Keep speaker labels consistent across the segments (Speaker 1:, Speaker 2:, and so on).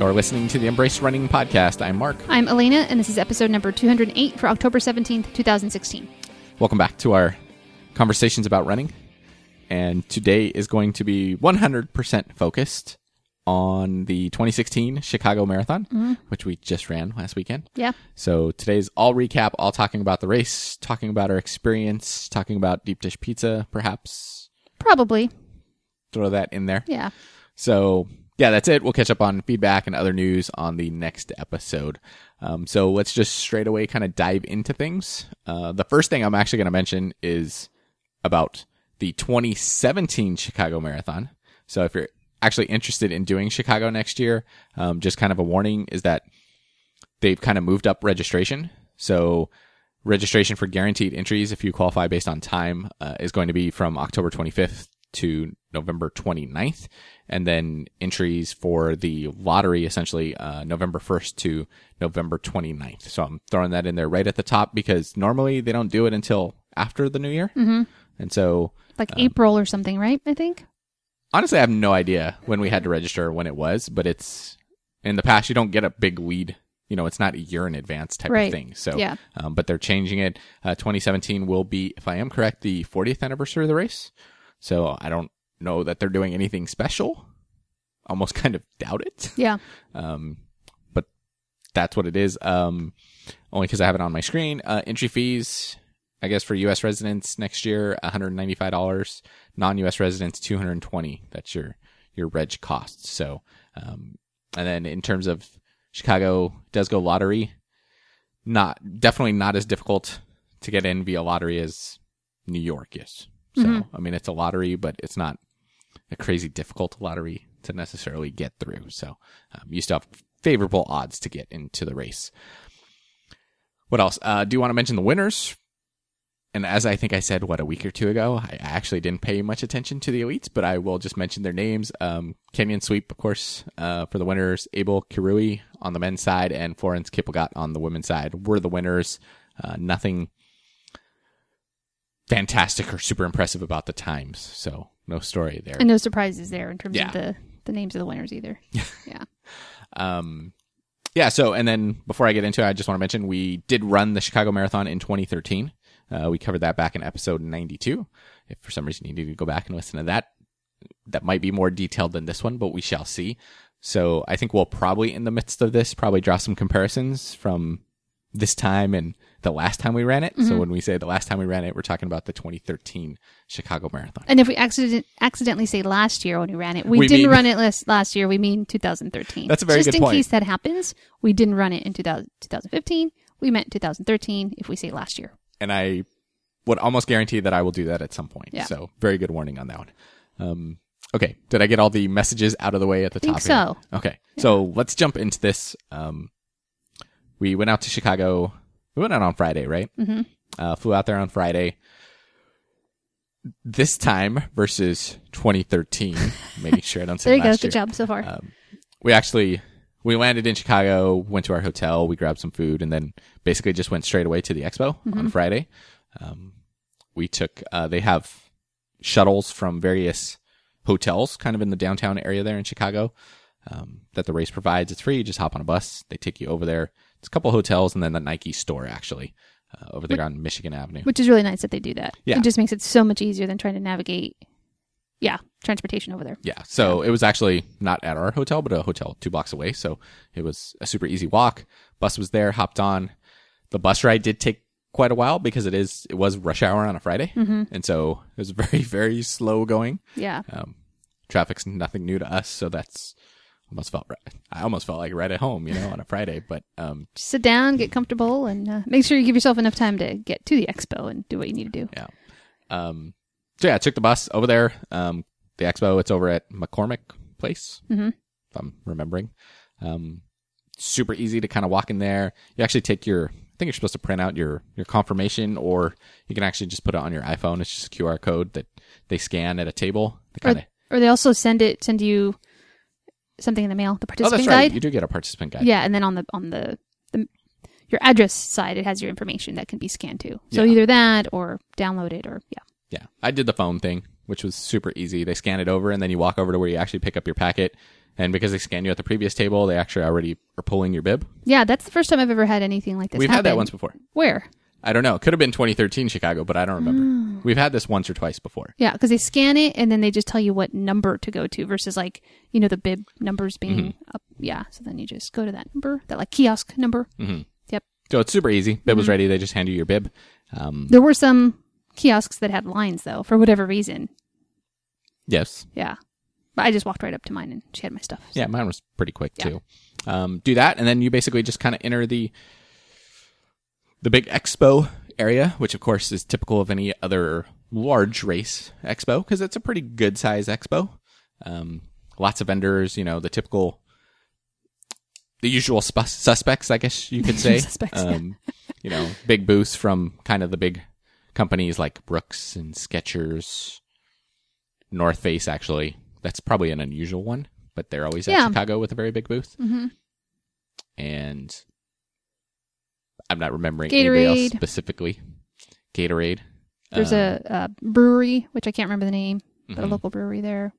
Speaker 1: You're listening to the Embrace Running Podcast. I'm Mark.
Speaker 2: I'm Elena, and this is episode number 208 for October 17th, 2016.
Speaker 1: Welcome back to our conversations about running. And today is going to be 100% focused on the 2016 Chicago Marathon, mm-hmm. which we just ran last weekend.
Speaker 2: Yeah.
Speaker 1: So today's all recap, all talking about the race, talking about our experience, talking about deep dish pizza, perhaps
Speaker 2: Probably.
Speaker 1: throw that in there.
Speaker 2: Yeah.
Speaker 1: So yeah, that's it. We'll catch up on feedback and other news on the next episode. Um, so let's just straight away kind of dive into things. Uh, the first thing I'm actually going to mention is about the 2017 Chicago Marathon. So if you're actually interested in doing Chicago next year, um, just kind of a warning is that they've kind of moved up registration. So registration for guaranteed entries, if you qualify based on time, uh, is going to be from October 25th to November 29th. And then entries for the lottery, essentially, uh, November 1st to November 29th. So I'm throwing that in there right at the top because normally they don't do it until after the new year. Mm-hmm. And so
Speaker 2: Like April or something, right? I think.
Speaker 1: honestly, I have no idea when we had to register when it was, but it's in the past, you don't get a big lead. You know, it's not a year in advance type
Speaker 2: Right.
Speaker 1: of thing. So,
Speaker 2: Yeah.
Speaker 1: um, but they're changing it. Uh, 2017 will be, if I am correct, the 40th anniversary of the race. So I don't know that they're doing anything special. Almost kind of doubt it.
Speaker 2: Yeah.
Speaker 1: Um, but that's what it is. Um, only because I have it on my screen. Uh, entry fees, I guess for U.S. residents next year, $195. Non-U.S. residents, 220. That's your your reg costs. So, um, and then in terms of Chicago, does go lottery. Not definitely not as difficult to get in via lottery as New York is. So, I mean, it's a lottery, but it's not a crazy difficult lottery to necessarily get through. So um, you still have favorable odds to get into the race. What else? Uh, do you want to mention the winners? And as I think I said, what, a week or two ago, I actually didn't pay much attention to the elites, but I will just mention their names. Um, Kenyan Sweep, of course, uh, for the winners. Abel Kirui on the men's side and Florence Kiplagat on the women's side were the winners. Uh, nothing fantastic or super impressive about the times. So no story there.
Speaker 2: And no surprises there in terms
Speaker 1: Yeah.
Speaker 2: of the, the names of the winners either. yeah.
Speaker 1: Um, yeah. So, and then before I get into it, I just want to mention we did run the Chicago Marathon in 2013. Uh, we covered that back in episode 92. If for some reason you need to go back and listen to that, that might be more detailed than this one, but we shall see. So I think we'll probably, in the midst of this, probably draw some comparisons from this time and the last time we ran it. So when we say the last time we ran it, we're talking about the 2013 Chicago Marathon.
Speaker 2: And if we accident- accidentally say last year when we ran it, we,
Speaker 1: We
Speaker 2: didn't
Speaker 1: mean-
Speaker 2: run it last, last year. We mean 2013.
Speaker 1: That's a very
Speaker 2: Just
Speaker 1: good
Speaker 2: in case that happens, we didn't run it in 2000, 2015. We meant 2013 if we say last year.
Speaker 1: and I would almost guarantee that I will do that at some point.
Speaker 2: Yeah.
Speaker 1: So very good warning on that one. Um, okay, did I get all the messages out of the way at the
Speaker 2: Think
Speaker 1: top?
Speaker 2: so.
Speaker 1: Here? Okay, so let's jump into this. Um, we went out to Chicago. We went out on Friday, right? Mm-hmm. Uh, flew out there on Friday. This time versus 2013, making sure I don't say
Speaker 2: There you go. Good
Speaker 1: year.
Speaker 2: job so far.
Speaker 1: Um, we actually we landed in Chicago, went to our hotel, we grabbed some food, and then basically just went straight away to the expo on Friday. Um, we took uh, they have shuttles from various hotels, kind of in the downtown area there in Chicago, um, that the race provides. It's free. You just hop on a bus. They take you over there. It's a couple hotels and then the Nike store actually uh, over there on Michigan Avenue.
Speaker 2: which is really nice that they do that.
Speaker 1: Yeah.
Speaker 2: It just makes it so much easier than trying to navigate, yeah, transportation over there.
Speaker 1: Yeah. So it was actually not at our hotel, but a hotel two blocks away. So it was a super easy walk. Bus was there, hopped on. The bus ride did take quite a while because it is, it was rush hour on a Friday. And so it was very, very slow going.
Speaker 2: Yeah.
Speaker 1: Um, traffic's nothing new to us. So that's almost felt right. I almost felt like right at home, you know, on a Friday, but, um,
Speaker 2: Just sit down, get comfortable, and uh, make sure you give yourself enough time to get to the expo and do what you need to do.
Speaker 1: yeah. Um, so yeah, I took the bus over there. Um, the expo, it's over at McCormick Place,
Speaker 2: Mhm.
Speaker 1: if I'm remembering. Um, super easy to kind of walk in there. You actually take your, I think you're supposed to print out your, your confirmation or you can actually just put it on your iPhone. It's just a QR code that they scan at a table. They
Speaker 2: Or, or they also send it, send you something in the mail, the
Speaker 1: oh,
Speaker 2: participant
Speaker 1: that's right.
Speaker 2: guide.
Speaker 1: You do get a participant guide.
Speaker 2: Yeah, and then on the on the, the your address side, it has your information that can be scanned too. So
Speaker 1: Yeah.
Speaker 2: either that or download it, or yeah,
Speaker 1: Yeah. I did the phone thing, which was super easy. They scan it over and then you walk over to where you actually pick up your packet And because they scan you at the previous table, they actually already are pulling your bib.
Speaker 2: Yeah, that's the first time I've ever had anything like this.
Speaker 1: We've had that
Speaker 2: happen.
Speaker 1: once before.
Speaker 2: Where?
Speaker 1: I don't know. It could have been 2013 Chicago, but I don't remember. We've had this once or twice before.
Speaker 2: Yeah, because they scan it and then they just tell you what number to go to versus like you know the bib numbers being
Speaker 1: Mm-hmm.
Speaker 2: up. Yeah, so then you just go to that number, that like kiosk number.
Speaker 1: Mm-hmm.
Speaker 2: Yep.
Speaker 1: So it's super easy. Bib
Speaker 2: Mm-hmm.
Speaker 1: was ready. They just hand you your bib. Um,
Speaker 2: There were some kiosks that had lines though, for whatever reason.
Speaker 1: yes.
Speaker 2: Yeah, but I just walked right up to mine and she had my stuff. so-
Speaker 1: Yeah, mine was pretty quick
Speaker 2: Yeah.
Speaker 1: too. Um, do that, and then you basically just kind of enter the the big expo area, which of course is typical of any other large race expo because it's a pretty good size expo. Um, lots of vendors, you know, the typical, the usual sp- suspects, I guess you could say.
Speaker 2: Suspects,
Speaker 1: um, you know, big booths from kind of the big companies like Brooks and Skechers, North Face. Actually, that's probably an unusual one, but they're always at
Speaker 2: Yeah.
Speaker 1: Chicago with a very big booth.
Speaker 2: hmm
Speaker 1: And I'm not remembering anybody else
Speaker 2: Gatorade.
Speaker 1: specifically. Gatorade.
Speaker 2: There's
Speaker 1: Um,
Speaker 2: a, a brewery which I can't remember the name, but a
Speaker 1: mhm.
Speaker 2: local brewery there.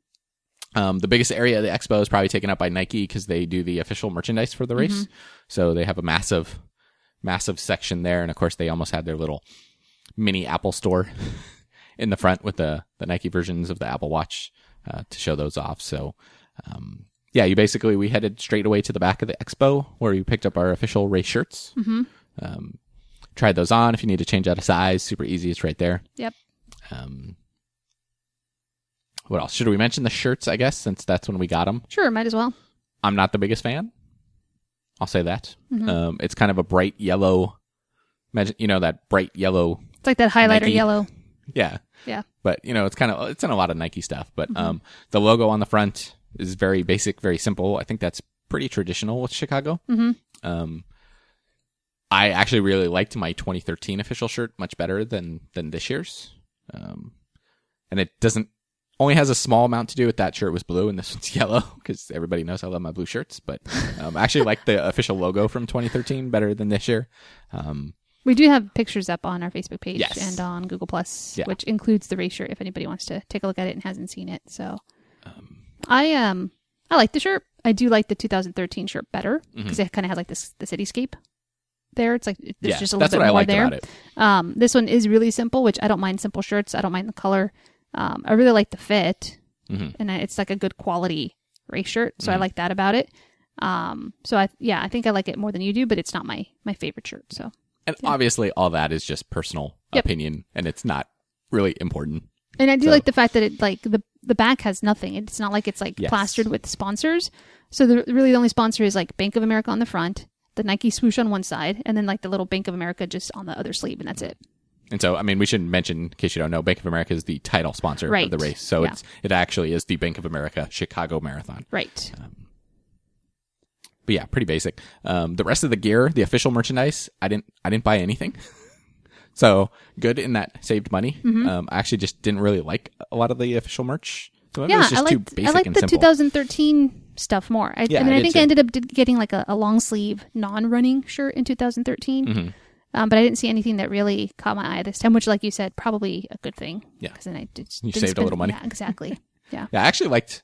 Speaker 1: Um, the biggest area of the expo is probably taken up by Nike because they do the official merchandise for the race. So they have a massive, massive section there, and of course they almost had their little mini Apple store in the front with the the Nike versions of the Apple Watch uh, to show those off. So. Um, yeah, you basically we headed straight away to the back of the expo where we picked up our official race shirts.
Speaker 2: Mm-hmm.
Speaker 1: Um, tried those on. If you need to change out a size, super easy. It's right there.
Speaker 2: Yep.
Speaker 1: Um, what else? Should we mention the shirts? I guess since that's when we got them.
Speaker 2: Sure, might as well.
Speaker 1: I'm not the biggest fan. I'll say that.
Speaker 2: Mhm.
Speaker 1: Um, it's kind of a bright yellow. Imagine you know that bright yellow.
Speaker 2: It's like that highlighter
Speaker 1: Nike.
Speaker 2: yellow.
Speaker 1: Yeah,
Speaker 2: Yeah.
Speaker 1: but you know it's kind of it's in a lot of Nike stuff. But
Speaker 2: Mm-hmm.
Speaker 1: um, the logo on the front is very basic, very simple. I think that's pretty traditional with Chicago.
Speaker 2: Mm-hmm.
Speaker 1: Um, I actually really liked my 2013 official shirt much better than than this year's. Um, and it doesn't only has a small amount to do with that shirt was blue and this one's yellow because everybody knows I love my blue shirts. But um, I actually like the official logo from 2013 better than this year. Um,
Speaker 2: We do have pictures up on our Facebook page
Speaker 1: Yes.
Speaker 2: and on Google Plus,
Speaker 1: Yeah.
Speaker 2: which includes the race shirt if anybody wants to take a look at it and hasn't seen it. So
Speaker 1: um,
Speaker 2: I um I like the shirt. I do like the 2013 shirt better
Speaker 1: Mm-hmm.
Speaker 2: because it kind of had like this the cityscape there. It's like there's
Speaker 1: yeah,
Speaker 2: just a little bit
Speaker 1: I
Speaker 2: more there.
Speaker 1: about it.
Speaker 2: Um, this one is really simple, which I don't mind simple shirts. I don't mind the color. Um, I really like the fit,
Speaker 1: Mhm.
Speaker 2: and it's like a good quality race shirt, so I
Speaker 1: Mm-hmm.
Speaker 2: like that about it. Um, so I yeah, I think I like it more than you do, but it's not my my favorite shirt. So
Speaker 1: And obviously, all that is just personal
Speaker 2: Yep.
Speaker 1: opinion, and it's not really important.
Speaker 2: And I do
Speaker 1: So-
Speaker 2: like the fact that it like the the back has nothing. It's not like it's like
Speaker 1: Yes.
Speaker 2: plastered with sponsors. So the really the only sponsor is like Bank of America on the front, the Nike swoosh on one side, and then like the little Bank of America just on the other sleeve, and that's it.
Speaker 1: And so, I mean, we shouldn't mention, in case you don't know, Bank of America is the title sponsor
Speaker 2: Right.
Speaker 1: of the race. So
Speaker 2: Yeah.
Speaker 1: it's it actually is the Bank of America Chicago Marathon.
Speaker 2: Right.
Speaker 1: But yeah, pretty basic. Um, the rest of the gear, the official merchandise, I didn't I didn't buy anything. so good in that saved money.
Speaker 2: Mm-hmm.
Speaker 1: Um, I actually just didn't really like a lot of the official merch. So
Speaker 2: Yeah, I liked I liked
Speaker 1: and
Speaker 2: the
Speaker 1: simple.
Speaker 2: 2013 stuff more. I,
Speaker 1: Yeah,
Speaker 2: I mean,
Speaker 1: I
Speaker 2: I, think
Speaker 1: too.
Speaker 2: I ended up getting like a, a long sleeve non-running shirt in 2013.
Speaker 1: Mm-hmm.
Speaker 2: Um, but I didn't see anything that really caught my eye this time, which, like you said, probably a good thing.
Speaker 1: Yeah.
Speaker 2: because then I did,
Speaker 1: You saved a little money.
Speaker 2: Yeah, exactly. yeah.
Speaker 1: Yeah, I actually liked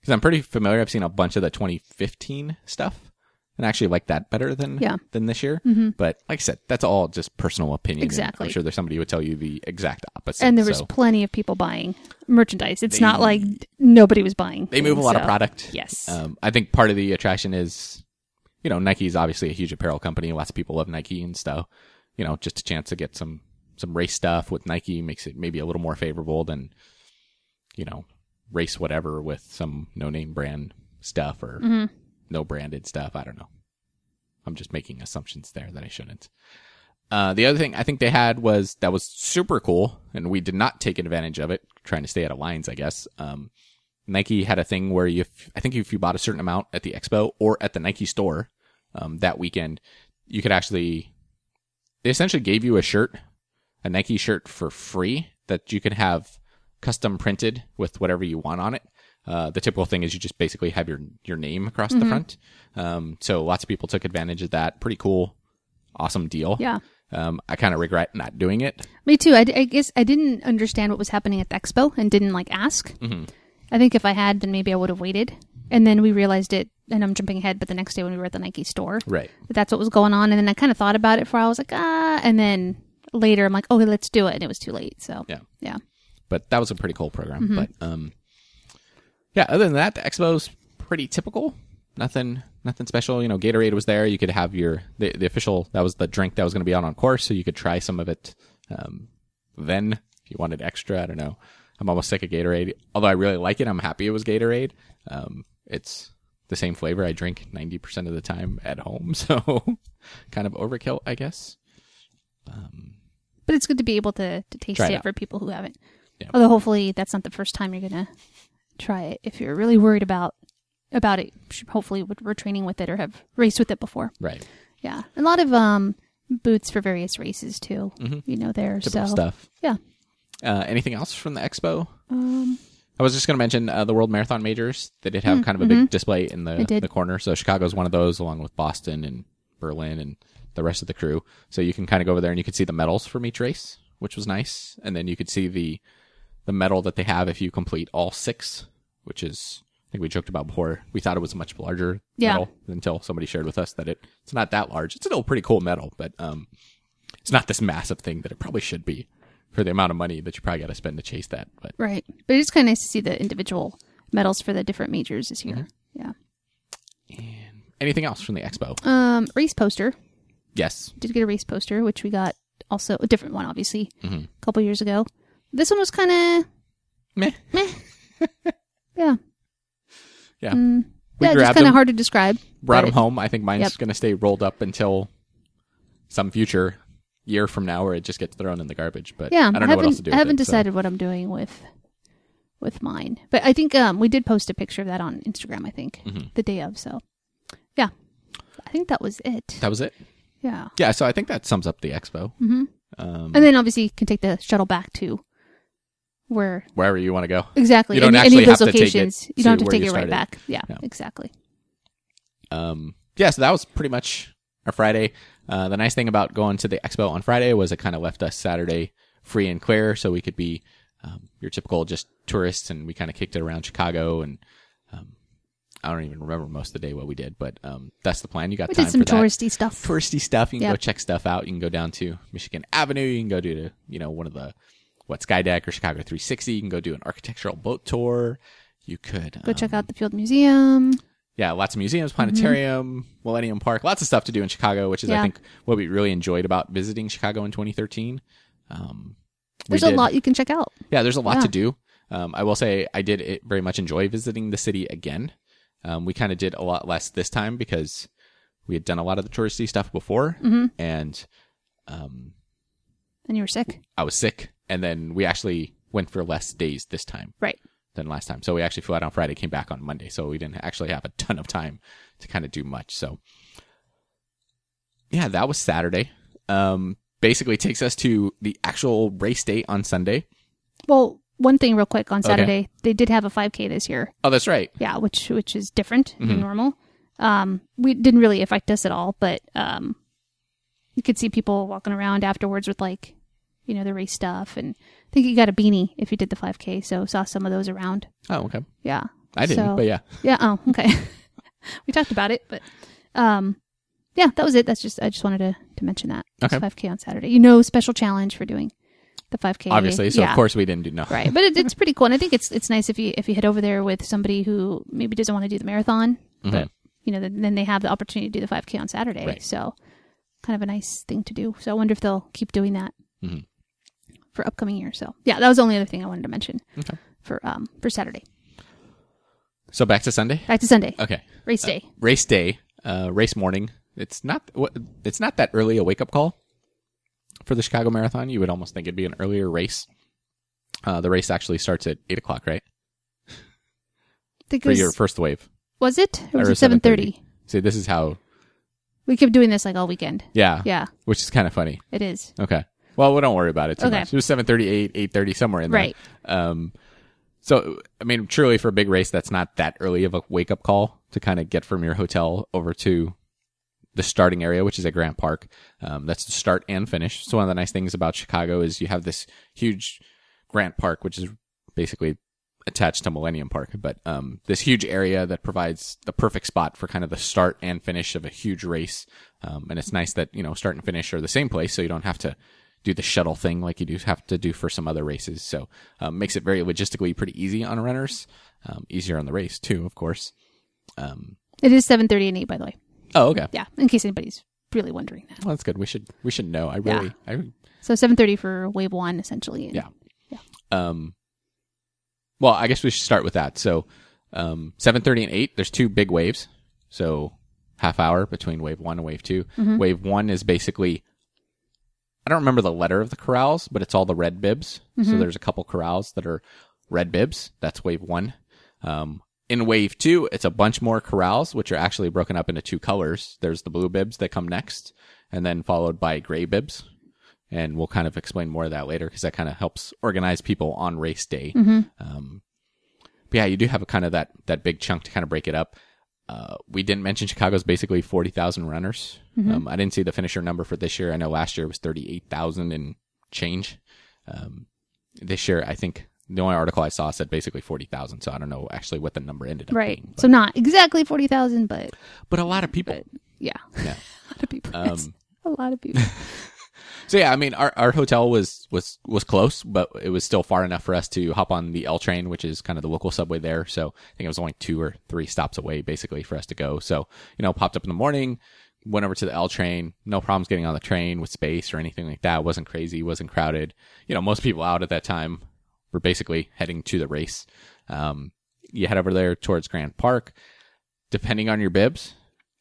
Speaker 1: because I'm pretty familiar. I've seen a bunch of the 2015 stuff, and I actually like that better than
Speaker 2: Yeah.
Speaker 1: than this year.
Speaker 2: Mhm.
Speaker 1: But like I said, that's all just personal opinion.
Speaker 2: Exactly.
Speaker 1: I'm sure there's somebody who would tell you the exact opposite.
Speaker 2: And there was
Speaker 1: so
Speaker 2: plenty of people buying merchandise. It's
Speaker 1: They-
Speaker 2: not like nobody was buying.
Speaker 1: they move a lot of product.
Speaker 2: Yes.
Speaker 1: Um, I think part of the attraction is, you know, Nike is obviously a huge apparel company. Lots of people love Nike and stuff. You know, just a chance to get some some race stuff with Nike makes it maybe a little more favorable than, you know, race whatever with some no name brand stuff or
Speaker 2: Mhm.
Speaker 1: No branded stuff. I don't know. I'm just making assumptions there that I shouldn't. Uh, the other thing I think they had was that was super cool, and we did not take advantage of it, trying to stay out of lines, I guess. Um, Nike had a thing where you, I think if you bought a certain amount at the expo or at the Nike store um, that weekend, you could actually, they essentially gave you a shirt, a Nike shirt for free that you could have custom printed with whatever you want on it. Uh, the typical thing is you just basically have your your name across the front. Um, so lots of people took advantage of that. Pretty cool, awesome deal.
Speaker 2: Yeah.
Speaker 1: Um, I kind of regret not doing it.
Speaker 2: Me too. I guess I didn't understand what was happening at the expo and didn't like ask.
Speaker 1: Mhm.
Speaker 2: I think if I had, then maybe I would have waited And then we realized it, and I'm jumping ahead, but the next day when we were at the Nike store,
Speaker 1: Right.
Speaker 2: that that's what was going on. And then I kind of thought about it for. I was like, ah. And then later I'm like, okay, let's do it. And it was too late. So,
Speaker 1: Yeah.
Speaker 2: yeah.
Speaker 1: But that was a pretty cool program.
Speaker 2: Mm-hmm.
Speaker 1: But um, yeah. Other than that, the expo's pretty typical. Nothing, nothing special. You know, Gatorade was there. You could have your the, the official. That was the drink that was going to be out on course, so you could try some of it. Um, then if you wanted extra, I don't know. I'm almost sick of Gatorade. Although I really like it, I'm happy it was Gatorade. Um, it's the same flavor I drink 90% of the time at home, so kind of overkill, I guess.
Speaker 2: But it's good to be able to, to taste
Speaker 1: it
Speaker 2: it for people who haven't.
Speaker 1: Yeah.
Speaker 2: Although hopefully that's not the first time you're going to try it. If you're really worried about about it, hopefully we're we're training with it or have raced with it before.
Speaker 1: Right.
Speaker 2: Yeah. A lot of um boots for various races too. You know, there.
Speaker 1: Typical
Speaker 2: so
Speaker 1: stuff.
Speaker 2: yeah.
Speaker 1: Uh, anything else from the expo?
Speaker 2: Um,
Speaker 1: I was just going to mention uh, the World Marathon Majors. They did have kind of a big display in the the corner. So Chicago's one of those, along with Boston and Berlin and the rest of the crew. So you can kind of go over there and you could see the medals from each race, which was nice. And then you could see the the medal that they have if you complete all six, which is I think we joked about before. We thought it was a much larger
Speaker 2: Yeah.
Speaker 1: medal until somebody shared with us that it it's not that large. It's still a pretty cool medal, but um, it's not this massive thing that it probably should be for the amount of money that you probably got to spend to chase that. But
Speaker 2: right. But it's kind of nice to see the individual medals for the different majors this year.
Speaker 1: Mm-hmm.
Speaker 2: Yeah.
Speaker 1: anything else from the expo?
Speaker 2: Um, race poster.
Speaker 1: Yes.
Speaker 2: Did get a race poster, which we got also a different one, obviously,
Speaker 1: Mhm.
Speaker 2: a couple years ago. This one was kind of
Speaker 1: Meh.
Speaker 2: meh. yeah.
Speaker 1: Yeah.
Speaker 2: Mm,
Speaker 1: We
Speaker 2: yeah, just kind of hard to describe.
Speaker 1: brought them home. I think mine's
Speaker 2: Yep.
Speaker 1: going to stay rolled up until some future year from now where it just gets thrown in the garbage. But
Speaker 2: Yeah,
Speaker 1: I don't know
Speaker 2: haven't,
Speaker 1: what else to do
Speaker 2: I
Speaker 1: with
Speaker 2: haven't
Speaker 1: it, so-
Speaker 2: decided what I'm doing with with mine, but I think um we did post a picture of that on Instagram. I think
Speaker 1: Mm-hmm.
Speaker 2: the day of. So, yeah, I think that was it.
Speaker 1: That was it.
Speaker 2: Yeah,
Speaker 1: Yeah. So I think that sums up the expo.
Speaker 2: hmm
Speaker 1: Um,
Speaker 2: and then obviously you can take the shuttle back to where
Speaker 1: wherever you want to go.
Speaker 2: exactly
Speaker 1: You don't
Speaker 2: any, any
Speaker 1: actually
Speaker 2: of those
Speaker 1: have to take it
Speaker 2: locations. You don't have
Speaker 1: to
Speaker 2: take it right back. Yeah,
Speaker 1: Yeah.
Speaker 2: exactly.
Speaker 1: Um, yeah, so that was pretty much our Friday. Uh, the nice thing about going to the expo on Friday was it kind of left us Saturday free and clear, so we could be um, your typical just tourists, and we kind of kicked it around Chicago, and um, I don't even remember most of the day what we did, but um, that's the plan. You got
Speaker 2: We
Speaker 1: time
Speaker 2: did some
Speaker 1: for that
Speaker 2: touristy stuff.
Speaker 1: touristy stuff. You can go check stuff out. You can go down to Michigan Avenue. You can go do to you know one of the what Skydeck or Chicago 360. You can go do an architectural boat tour. You could
Speaker 2: Go
Speaker 1: um,
Speaker 2: check out the Field Museum.
Speaker 1: yeah, lots of museums, planetarium, Millennium Park, lots of stuff to do in Chicago, which is I
Speaker 2: Mm-hmm.
Speaker 1: Think what we really enjoyed about visiting Chicago in 2013. Um,
Speaker 2: There's a lot you can check out.
Speaker 1: Yeah, there's a lot
Speaker 2: Yeah.
Speaker 1: to do. Um, I will say I did it very much enjoy visiting the city again. Um, we kind of did a lot less this time because we had done a lot of the touristy stuff before,
Speaker 2: Mm-hmm.
Speaker 1: and um,
Speaker 2: And you were sick,
Speaker 1: I was sick, and then we actually went for less days this time
Speaker 2: right?
Speaker 1: than last time. So we actually flew out on Friday, came back on Monday. So we didn't actually have a ton of time to kind of do much. So yeah, that was Saturday. Um, basically takes us to the actual race date on Sunday.
Speaker 2: Well, one thing real quick on
Speaker 1: Okay.
Speaker 2: Saturday, they did have a 5K this year.
Speaker 1: Oh, that's right.
Speaker 2: Yeah, which which is different
Speaker 1: Mm-hmm.
Speaker 2: than normal. Um, we didn't really affect us at all, but um, you could see people walking around afterwards with like, you know, the race stuff, and I think you got a beanie if you did the 5K. So saw some of those around.
Speaker 1: Oh, okay.
Speaker 2: Yeah,
Speaker 1: I didn't,
Speaker 2: So-
Speaker 1: but yeah.
Speaker 2: yeah. Oh, okay. we talked about it, but um, yeah, that was it. That's just I just wanted to to mention that. It's
Speaker 1: Okay.
Speaker 2: 5K on Saturday. You know, special challenge for doing the 5K.
Speaker 1: Obviously. So
Speaker 2: yeah.
Speaker 1: of course we didn't do no.
Speaker 2: right but it, it's pretty cool and i think it's it's nice if you if you head over there with somebody who maybe doesn't want to do the marathon but you know then, they have the opportunity to do the 5k on saturday
Speaker 1: Mm-hmm. Right.
Speaker 2: so kind of a nice thing to do so i wonder if they'll keep doing that
Speaker 1: Mhm.
Speaker 2: For upcoming year. so yeah that was the only other thing i wanted to mention
Speaker 1: Okay.
Speaker 2: for um for saturday
Speaker 1: So back to Sunday.
Speaker 2: back to sunday
Speaker 1: Okay.
Speaker 2: race day
Speaker 1: Race day, uh, race morning. It's not, it's not that early a wake up call for the Chicago Marathon. You would almost think it'd be an earlier race. Uh, the race actually starts at eight o'clock, right? For
Speaker 2: was,
Speaker 1: your first wave.
Speaker 2: was it or was
Speaker 1: Or
Speaker 2: it 7.30
Speaker 1: See, this is how,
Speaker 2: we kept doing this like all weekend
Speaker 1: yeah,
Speaker 2: yeah
Speaker 1: which is kind of funny.
Speaker 2: it is
Speaker 1: Okay. Well, we don't worry about it too
Speaker 2: Okay.
Speaker 1: much. It was 7:38, 8:30 somewhere in there.
Speaker 2: Right.
Speaker 1: Um so I mean truly for a big race that's not that early of a wake up call to kind of get from your hotel over to the starting area, which is at Grant Park. Um, that's the start and finish. So one of the nice things about Chicago is you have this huge Grant Park, which is basically attached to Millennium Park, but um, this huge area that provides the perfect spot for kind of the start and finish of a huge race. Um, and it's nice that you know start and finish are the same place, so you don't have to do the shuttle thing like you do have to do for some other races. So um, makes it very logistically pretty easy on runners, um, easier on the race too, of course. Um,
Speaker 2: It is seven thirty and eight, by the way.
Speaker 1: oh, okay.
Speaker 2: Yeah, in case anybody's really wondering that.
Speaker 1: Well, that's good. We should we should know. I really I
Speaker 2: So seven thirty for wave one, essentially. and-
Speaker 1: Yeah. um well i guess we should start with that so um 7.30 and 8 there's two big waves so half hour between wave 1 and wave 2 wave 1 is basically i don't remember the letter of the corrals but it's all the red bibs. So there's a couple corrals that are red bibs. That's wave 1 um in wave 2 it's a bunch more corrals which are actually broken up into two colors. There's the blue bibs that come next and then followed by gray bibs. And we'll kind of explain more of that later because that kind of helps organize people on race day. Um, but yeah, you do have a kind of that that big chunk to kind of break it up. Uh, we didn't mention Chicago's basically forty thousand runners. Um, I didn't see the finisher number for this year. I know last year it was thirty eight thousand and change. Um, this year, I think the only article I saw said basically forty thousand. So I don't know actually what the number ended up
Speaker 2: Right.
Speaker 1: being.
Speaker 2: So not exactly forty thousand, but
Speaker 1: But a lot of people.
Speaker 2: yeah,
Speaker 1: Yeah.
Speaker 2: a lot of people.
Speaker 1: Um,
Speaker 2: a lot of people.
Speaker 1: So yeah, I mean, our, our hotel was, was, was close, but it was still far enough for us to hop on the L train, which is kind of the local subway there. So I think it was only two or three stops away basically for us to go. So, you know, popped up in the morning, went over to the L train, no problems getting on the train with space or anything like that. It wasn't crazy, wasn't crowded. You know, most people out at that time were basically heading to the race. Um, you head over there towards Grant Park. Depending on your bibs,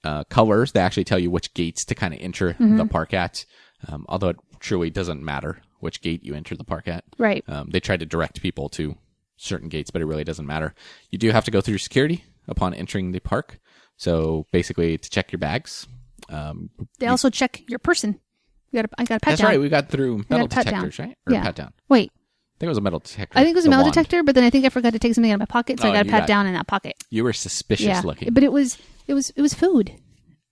Speaker 1: uh, colors, they actually tell you which gates to kind of enter the park at. Um, although it truly doesn't matter which gate you enter the park at.
Speaker 2: right.
Speaker 1: Um, they try to direct people to certain gates, but it really doesn't matter. You do have to go through security upon entering the park. So basically, to check your bags. Um,
Speaker 2: They also check your person. You got I got a pat
Speaker 1: that's
Speaker 2: down.
Speaker 1: right. We got through metal
Speaker 2: got
Speaker 1: detectors, right? Or
Speaker 2: Yeah.
Speaker 1: pat down.
Speaker 2: Wait,
Speaker 1: I think it was a metal detector.
Speaker 2: I think it was a metal
Speaker 1: wand.
Speaker 2: detector, but then I think I forgot to take something out of my pocket, so
Speaker 1: Oh,
Speaker 2: I got a pat
Speaker 1: got-
Speaker 2: down in that pocket.
Speaker 1: You were suspicious
Speaker 2: yeah,
Speaker 1: looking.
Speaker 2: but it was it was it was food.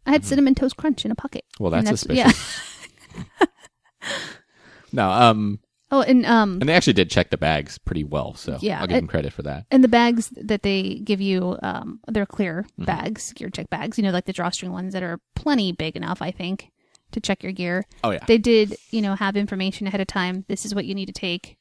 Speaker 2: I had cinnamon toast crunch in a pocket.
Speaker 1: Well,
Speaker 2: And
Speaker 1: that's suspicious.
Speaker 2: Yeah.
Speaker 1: no, um,
Speaker 2: Oh, and um,
Speaker 1: and they actually did check the bags pretty well. So
Speaker 2: Yeah,
Speaker 1: I'll give
Speaker 2: it-
Speaker 1: them credit for that.
Speaker 2: and the bags that they give you, um, they're clear
Speaker 1: Mm-hmm.
Speaker 2: bags, gear check bags. You know, like the drawstring ones that are plenty big enough, I think, to check your gear.
Speaker 1: Oh yeah.
Speaker 2: They did, you know, have information ahead of time. This is what you need to take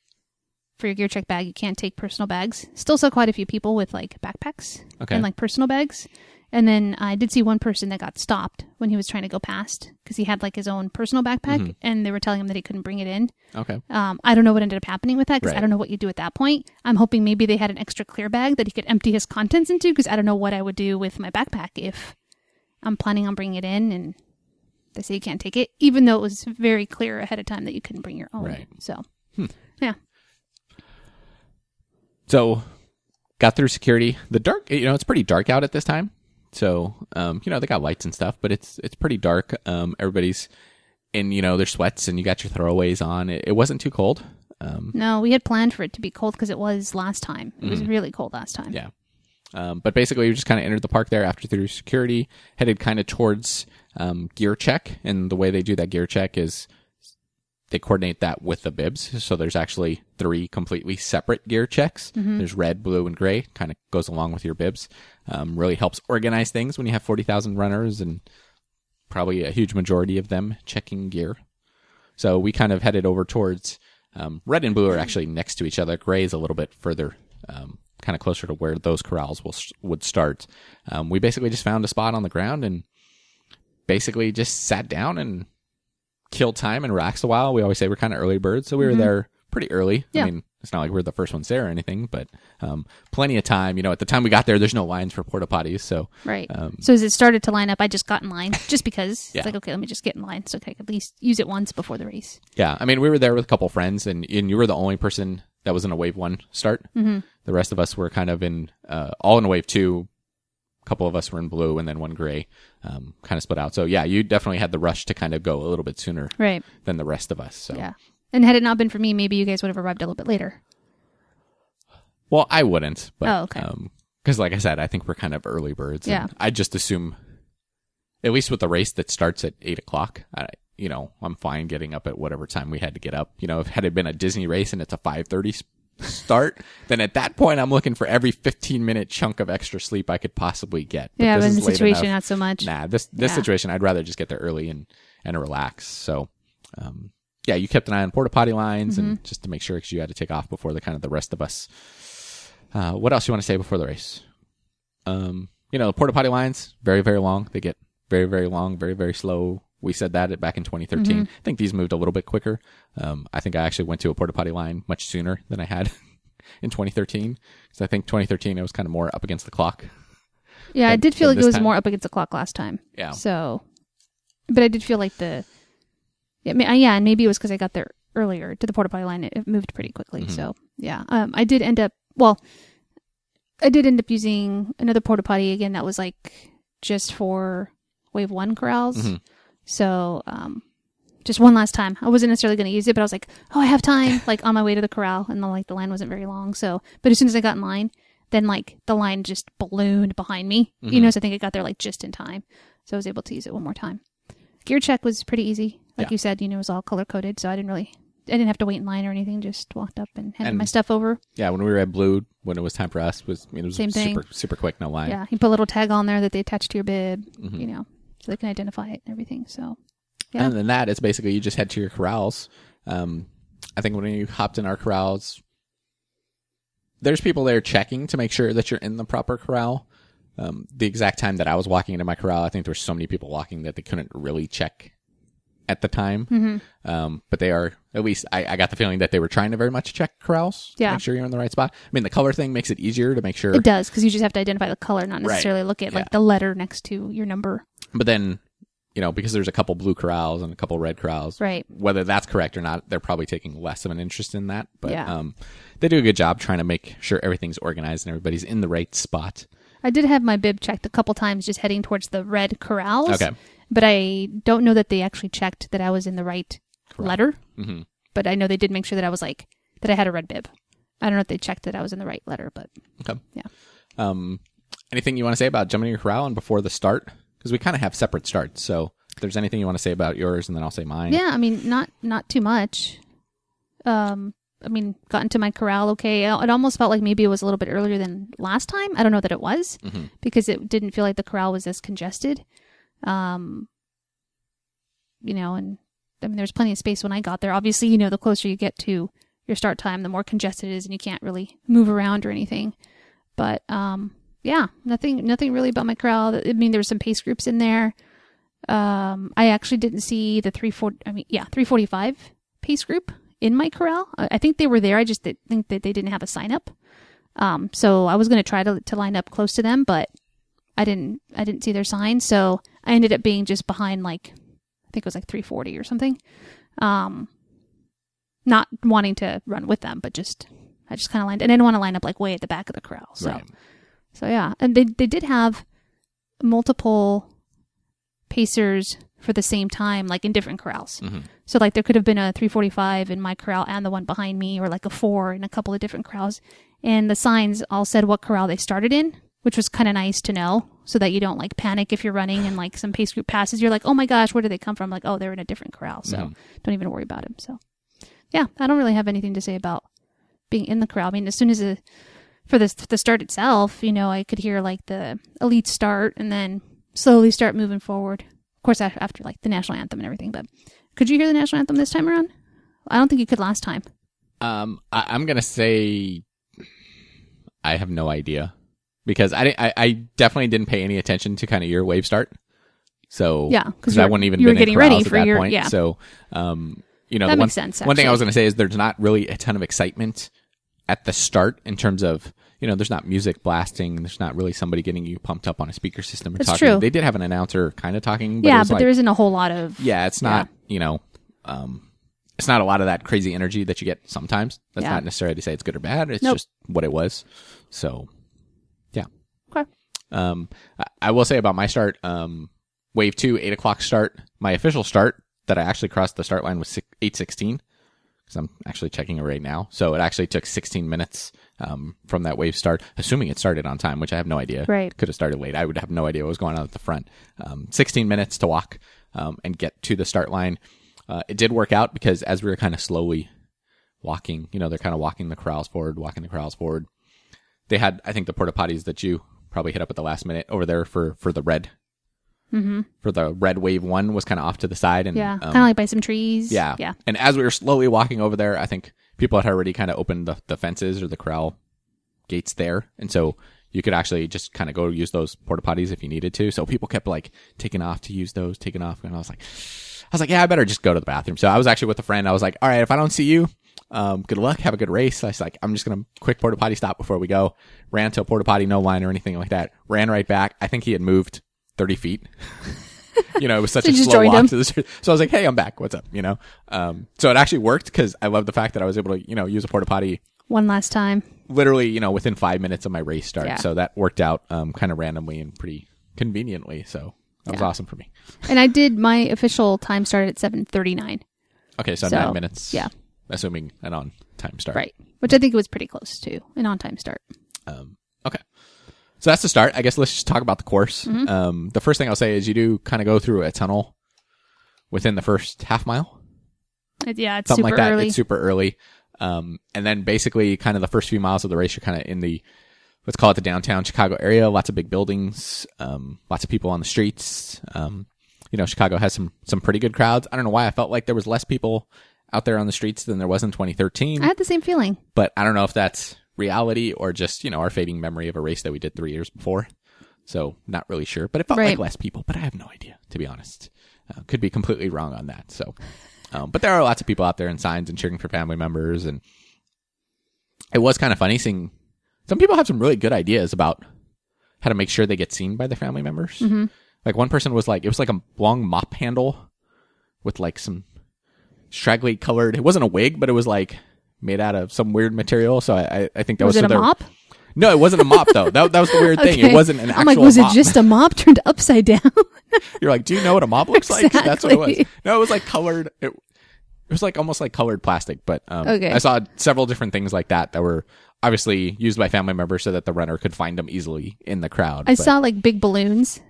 Speaker 2: for your gear check bag. You can't take personal bags. Still saw quite a few people with like backpacks
Speaker 1: Okay.
Speaker 2: and like personal bags. And then I did see one person that got stopped when he was trying to go past because he had like his own personal backpack
Speaker 1: Mm-hmm.
Speaker 2: and they were telling him that he couldn't bring it in.
Speaker 1: okay.
Speaker 2: Um, I don't know what ended up happening with that because I don't know what you do at that point. I'm hoping maybe they had an extra clear bag that he could empty his contents into because I don't know what I would do with my backpack if I'm planning on bringing it in and they say you can't take it, even though it was very clear ahead of time that you couldn't bring your own.
Speaker 1: Right.
Speaker 2: So, yeah.
Speaker 1: So got through security. The dark, you know, it's pretty dark out at this time. So, um, you know, they got lights and stuff, but it's it's pretty dark. Um, everybody's in, you know, their sweats, and you got your throwaways on. It, it wasn't too cold. Um,
Speaker 2: No, we had planned for it to be cold because it was last time. It was really cold last time.
Speaker 1: Mm. yeah. Um, but basically, we just kind of entered the park there after through security, headed kind of towards um, gear check, and the way they do that gear check is they coordinate that with the bibs. So there's actually three completely separate gear checks. There's red, blue, and gray. Kind of goes along with your bibs. Um, really helps organize things when you have forty thousand runners and probably a huge majority of them checking gear. So we kind of headed over towards um, red and blue are actually next to each other. Gray is a little bit further, um, kind of closer to where those corrals will would start. Um, we basically just found a spot on the ground and basically just sat down and killed time and relaxed a while. We always say we're kind of early birds, so we were there pretty early.
Speaker 2: Yeah.
Speaker 1: I mean, it's not like we're the first ones there or anything, but um, plenty of time. You know, at the time we got there, there's no lines for porta potties, so
Speaker 2: Right.
Speaker 1: Um,
Speaker 2: so as it started to line up, I just got in line just because.
Speaker 1: Yeah.
Speaker 2: It's like, okay, let me just get in line so I could at least use it once before the race.
Speaker 1: Yeah, I mean, we were there with a couple friends, and, and you were the only person that was in a wave one start. Mm-hmm. The rest of us were kind of in uh, all in a wave two. A couple of us were in blue, and then one gray, um, kind of split out. So yeah, you definitely had the rush to kind of go a little bit sooner
Speaker 2: Right.
Speaker 1: than the rest of us. So
Speaker 2: Yeah. And had it not been for me, maybe you guys would have arrived a little bit later.
Speaker 1: well, I wouldn't, but
Speaker 2: Oh, okay.
Speaker 1: because like I said, I think we're kind of early birds. and
Speaker 2: Yeah.
Speaker 1: I just assume, at least with the race that starts at eight o'clock, I, you know, I'm fine getting up at whatever time we had to get up. You know, if had it been a Disney race and it's a five thirty start, then at that point I'm looking for every 15 minute chunk of extra sleep I could possibly get.
Speaker 2: yeah,
Speaker 1: this
Speaker 2: but in the situation,
Speaker 1: enough.
Speaker 2: not so much.
Speaker 1: Nah, this this
Speaker 2: Yeah.
Speaker 1: situation, I'd rather just get there early and and relax. So, um, yeah, you kept an eye on porta potty lines
Speaker 2: Mm-hmm.
Speaker 1: and just to make sure because you had to take off before the kind of the rest of us. Uh, what else you want to say before the race? Um, you know, porta potty lines very very long. They get very very long, very very slow. We said that back in 2013.
Speaker 2: Mm-hmm.
Speaker 1: I think these moved a little bit quicker. Um, I think I actually went to a porta potty line much sooner than I had in 2013 because I think 2013 it was kind of more up against the clock.
Speaker 2: Yeah, I did feel like it was
Speaker 1: time.
Speaker 2: more up against the clock last time.
Speaker 1: Yeah.
Speaker 2: So, but I did feel like the yeah, yeah, and maybe it was because I got there earlier to the porta potty line. It, it moved pretty quickly.
Speaker 1: Mm-hmm.
Speaker 2: So yeah, um, I did end up well, I did end up using another porta potty again. That was like just for wave one corrals.
Speaker 1: Mhm.
Speaker 2: So um, just one last time. I wasn't necessarily going to use it, but I was like, oh, I have time. like on my way to the corral, and the like the line wasn't very long. So, but as soon as I got in line, then like the line just ballooned behind me. You know, so I think I got there like just in time. So I was able to use it one more time. Gear check was pretty easy. Like
Speaker 1: Yeah.
Speaker 2: you said, you know, it was all color coded, so I didn't really, I didn't have to wait in line or anything. Just walked up and handed
Speaker 1: And-
Speaker 2: my stuff over.
Speaker 1: Yeah, when we were at Blue, when it was time for us, was I mean, it was
Speaker 2: Same thing.
Speaker 1: super super quick, no line.
Speaker 2: Yeah, you put a little tag on there that they attach to your bib.
Speaker 1: Mhm.
Speaker 2: You know, so they can identify it and everything. So Yeah.
Speaker 1: And then that is basically you just head to your corrals. Um, I think when you hopped in our corrals, there's people there checking to make sure that you're in the proper corral. Um, the exact time that I was walking into my corral, I think there were so many people walking that they couldn't really check at the time.
Speaker 2: Mm-hmm.
Speaker 1: Um, but they are at least I, I got the feeling that they were trying to very much check corrals.
Speaker 2: Yeah.
Speaker 1: make sure you're in the right spot. I mean, the color thing makes it easier to make sure.
Speaker 2: it does because you just have to identify the color, not
Speaker 1: Right.
Speaker 2: necessarily look at
Speaker 1: Yeah.
Speaker 2: like the letter next to your number.
Speaker 1: But then, you know, because there's a couple blue corrals and a couple red corrals,
Speaker 2: Right.
Speaker 1: whether that's correct or not, they're probably taking less of an interest in that. But
Speaker 2: Yeah.
Speaker 1: um, they do a good job trying to make sure everything's organized and everybody's in the right spot.
Speaker 2: I did have my bib checked a couple times just heading towards the red corrals.
Speaker 1: Okay.
Speaker 2: But I don't know that they actually checked that I was in the right letter.
Speaker 1: hmm
Speaker 2: But I know they did make sure that I was like, that I had a red bib. I don't know if they checked that I was in the right letter, but
Speaker 1: Okay.
Speaker 2: Yeah.
Speaker 1: Um, anything you want to say about jumping in your corral and before the start? Because we kind of have separate starts. So if there's anything you want to say about yours, and then I'll say mine.
Speaker 2: yeah, I mean, not, not too much. Um, I mean, got into my corral okay. It almost felt like maybe it was a little bit earlier than last time. I don't know that it was
Speaker 1: Mhm.
Speaker 2: because it didn't feel like the corral was as congested. Um, you know, and I mean, there's plenty of space when I got there. Obviously, you know, the closer you get to your start time, the more congested it is, and you can't really move around or anything. But um, yeah, nothing, nothing really about my corral. I mean, there were some pace groups in there. Um, I actually didn't see the three four. I mean, yeah, three forty five pace group in my corral. I, think they were there. I just did, think that they didn't have a sign up. Um, so I was going to try to to line up close to them, but I didn't. I didn't see their sign, so I ended up being just behind like I think it was like three forty or something. Um, not wanting to run with them, but just I just kind of lined. And I didn't want to line up like way at the back of the corral. So
Speaker 1: Right.
Speaker 2: so yeah, and they they did have multiple pacers for the same time, like in different corrals.
Speaker 1: Mhm.
Speaker 2: So like there could have been a 345 in my corral and the one behind me, or like a four in a couple of different corrals, and the signs all said what corral they started in, which was kind of nice to know, so that you don't like panic if you're running and like some pace group passes, you're like, oh my gosh, where did they come from? Like, oh, they're in a different corral, so
Speaker 1: Mhm.
Speaker 2: don't even worry about them. So yeah, I don't really have anything to say about being in the corral. I mean, as soon as the for the the start itself, you know, I could hear like the elite start and then slowly start moving forward. Of course, after like the national anthem and everything. But could you hear the national anthem this time around? I don't think you could last time.
Speaker 1: Um, I, I'm gonna say I have no idea because I, I I definitely didn't pay any attention to kind of your wave start. So
Speaker 2: yeah,
Speaker 1: because I wouldn't even
Speaker 2: you were getting ready for your-
Speaker 1: point.
Speaker 2: yeah.
Speaker 1: So um, you know,
Speaker 2: That
Speaker 1: the one,
Speaker 2: makes sense,
Speaker 1: one thing I was gonna say is there's not really a ton of excitement at the start in terms of you know there's not music blasting there's not really somebody getting you pumped up on a speaker system or
Speaker 2: That's
Speaker 1: talking
Speaker 2: true.
Speaker 1: they did have an announcer kind of talking but
Speaker 2: yeah, but
Speaker 1: like,
Speaker 2: there isn't a whole lot of
Speaker 1: yeah, it's not, you know, um, it's not a lot of that crazy energy that you get sometimes. That's
Speaker 2: Yeah.
Speaker 1: not necessarily to say it's good or bad. It's
Speaker 2: Nope.
Speaker 1: just what it was. So, yeah.
Speaker 2: Okay.
Speaker 1: Um, I, I will say about my start, um, wave two, eight o'clock start. My official start that I actually crossed the start line was six, eight sixteen. Because I'm actually checking it right now. So it actually took 16 minutes um, from that wave start, assuming it started on time, which I have no idea.
Speaker 2: Right.
Speaker 1: Could have started late. I would have no idea what was going on at the front. Um, 16 minutes to walk um, and get to the start line. Uh, it did work out because as we were kind of slowly walking. You know, they're kind of walking the corrals forward, walking the corrals forward. They had, I think, the porta potties that you probably hit up at the last minute over there for for the red. Mm-hmm. For the red wave one was kind of off to the side and
Speaker 2: Yeah.
Speaker 1: um,
Speaker 2: kind of like by some trees.
Speaker 1: yeah.
Speaker 2: Yeah.
Speaker 1: And as we were slowly walking over there, I think people had already kind of opened the, the fences or the corral gates there. And so you could actually just kind of go use those porta potties if you needed to. So people kept like taking off to use those, taking off. And I was like, I was like, yeah, I better just go to the bathroom. So I was actually with a friend. I was like, all right, if I don't see you, um, good luck. Have a good race. I was like, I'm just going to quick porta potty stop before we go. Ran to a porta potty, no line or anything like that. Ran right back. I think he had moved 30 feet. you know, it was such
Speaker 2: So
Speaker 1: a slow walk to the. So I was like, hey, I'm back. What's up? You know? Um, so it actually worked because I love the fact that I was able to, you know, use a porta potty
Speaker 2: One last time.
Speaker 1: literally, you know, within five minutes of my race start.
Speaker 2: Yeah.
Speaker 1: So that worked out, um, kind of randomly and pretty conveniently. So that was awesome for me.
Speaker 2: And I did my official time started at seven thirty nine.
Speaker 1: Okay. So,
Speaker 2: So,
Speaker 1: nine minutes.
Speaker 2: yeah.
Speaker 1: Assuming an on time start.
Speaker 2: Right. Which I think it was pretty close to an on time start.
Speaker 1: Um. So that's the start. I guess let's just talk about the course.
Speaker 2: Mm-hmm.
Speaker 1: Um, the first thing I'll say is you do kind of go through a tunnel within the first half mile.
Speaker 2: It- yeah, it's
Speaker 1: something
Speaker 2: super
Speaker 1: like that.
Speaker 2: early.
Speaker 1: It's super early. Um, and then basically kind of the first few miles of the race, you're kind of in the, let's call it the downtown Chicago area. Lots of big buildings, um, lots of people on the streets. Um, you know, Chicago has some, some pretty good crowds. I don't know why I felt like there was less people out there on the streets than there was in 2013,
Speaker 2: I had the same feeling.
Speaker 1: but I don't know if that's reality or just, you know, our fading memory of a race that we did three years before. So not really sure, but it felt like less people, but I have no idea, to be honest. Uh, could be completely wrong on that. So, um, but there are lots of people out there in signs and cheering for family members. And it was kind of funny seeing some people have some really good ideas about how to make sure they get seen by their family members.
Speaker 2: Mm-hmm.
Speaker 1: Like one person was like, it was like a long mop handle with like some straggly colored, it wasn't a wig, but it was like made out of some weird material. So I, I, think that was,
Speaker 2: Was it a mop?
Speaker 1: no, it wasn't a mop though. That, that was the weird thing. It wasn't an actual
Speaker 2: I'm like, was
Speaker 1: mop.
Speaker 2: it just a mop turned upside down?
Speaker 1: You're like, do you know what a mop looks like? That's what it was. No, it was like colored. It, it was like almost like colored plastic. But um,
Speaker 2: Okay.
Speaker 1: I saw several different things like that that were obviously used by family members so that the runner could find them easily in the crowd.
Speaker 2: I
Speaker 1: But-
Speaker 2: saw like big balloons.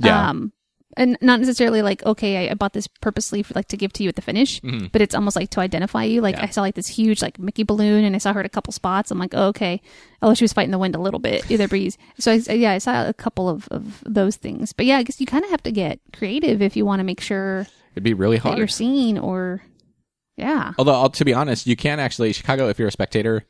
Speaker 1: Yeah.
Speaker 2: Um, and not necessarily like, okay, I, I bought this purposely for like to give to you at the finish, but it's almost like to identify you. Like
Speaker 1: Mm-hmm. Yeah.
Speaker 2: I saw like this huge like Mickey balloon and I saw her at a couple spots. I'm like, oh, okay. Oh, she was fighting the wind a little bit, either breeze. So I, yeah, I saw a couple of, of those things. But yeah, I guess you kind of have to get creative if you want to make sure
Speaker 1: it'd be really hard.
Speaker 2: you're seen or, yeah.
Speaker 1: Although, I'll- to be honest, you can actually Chicago if you're a spectator.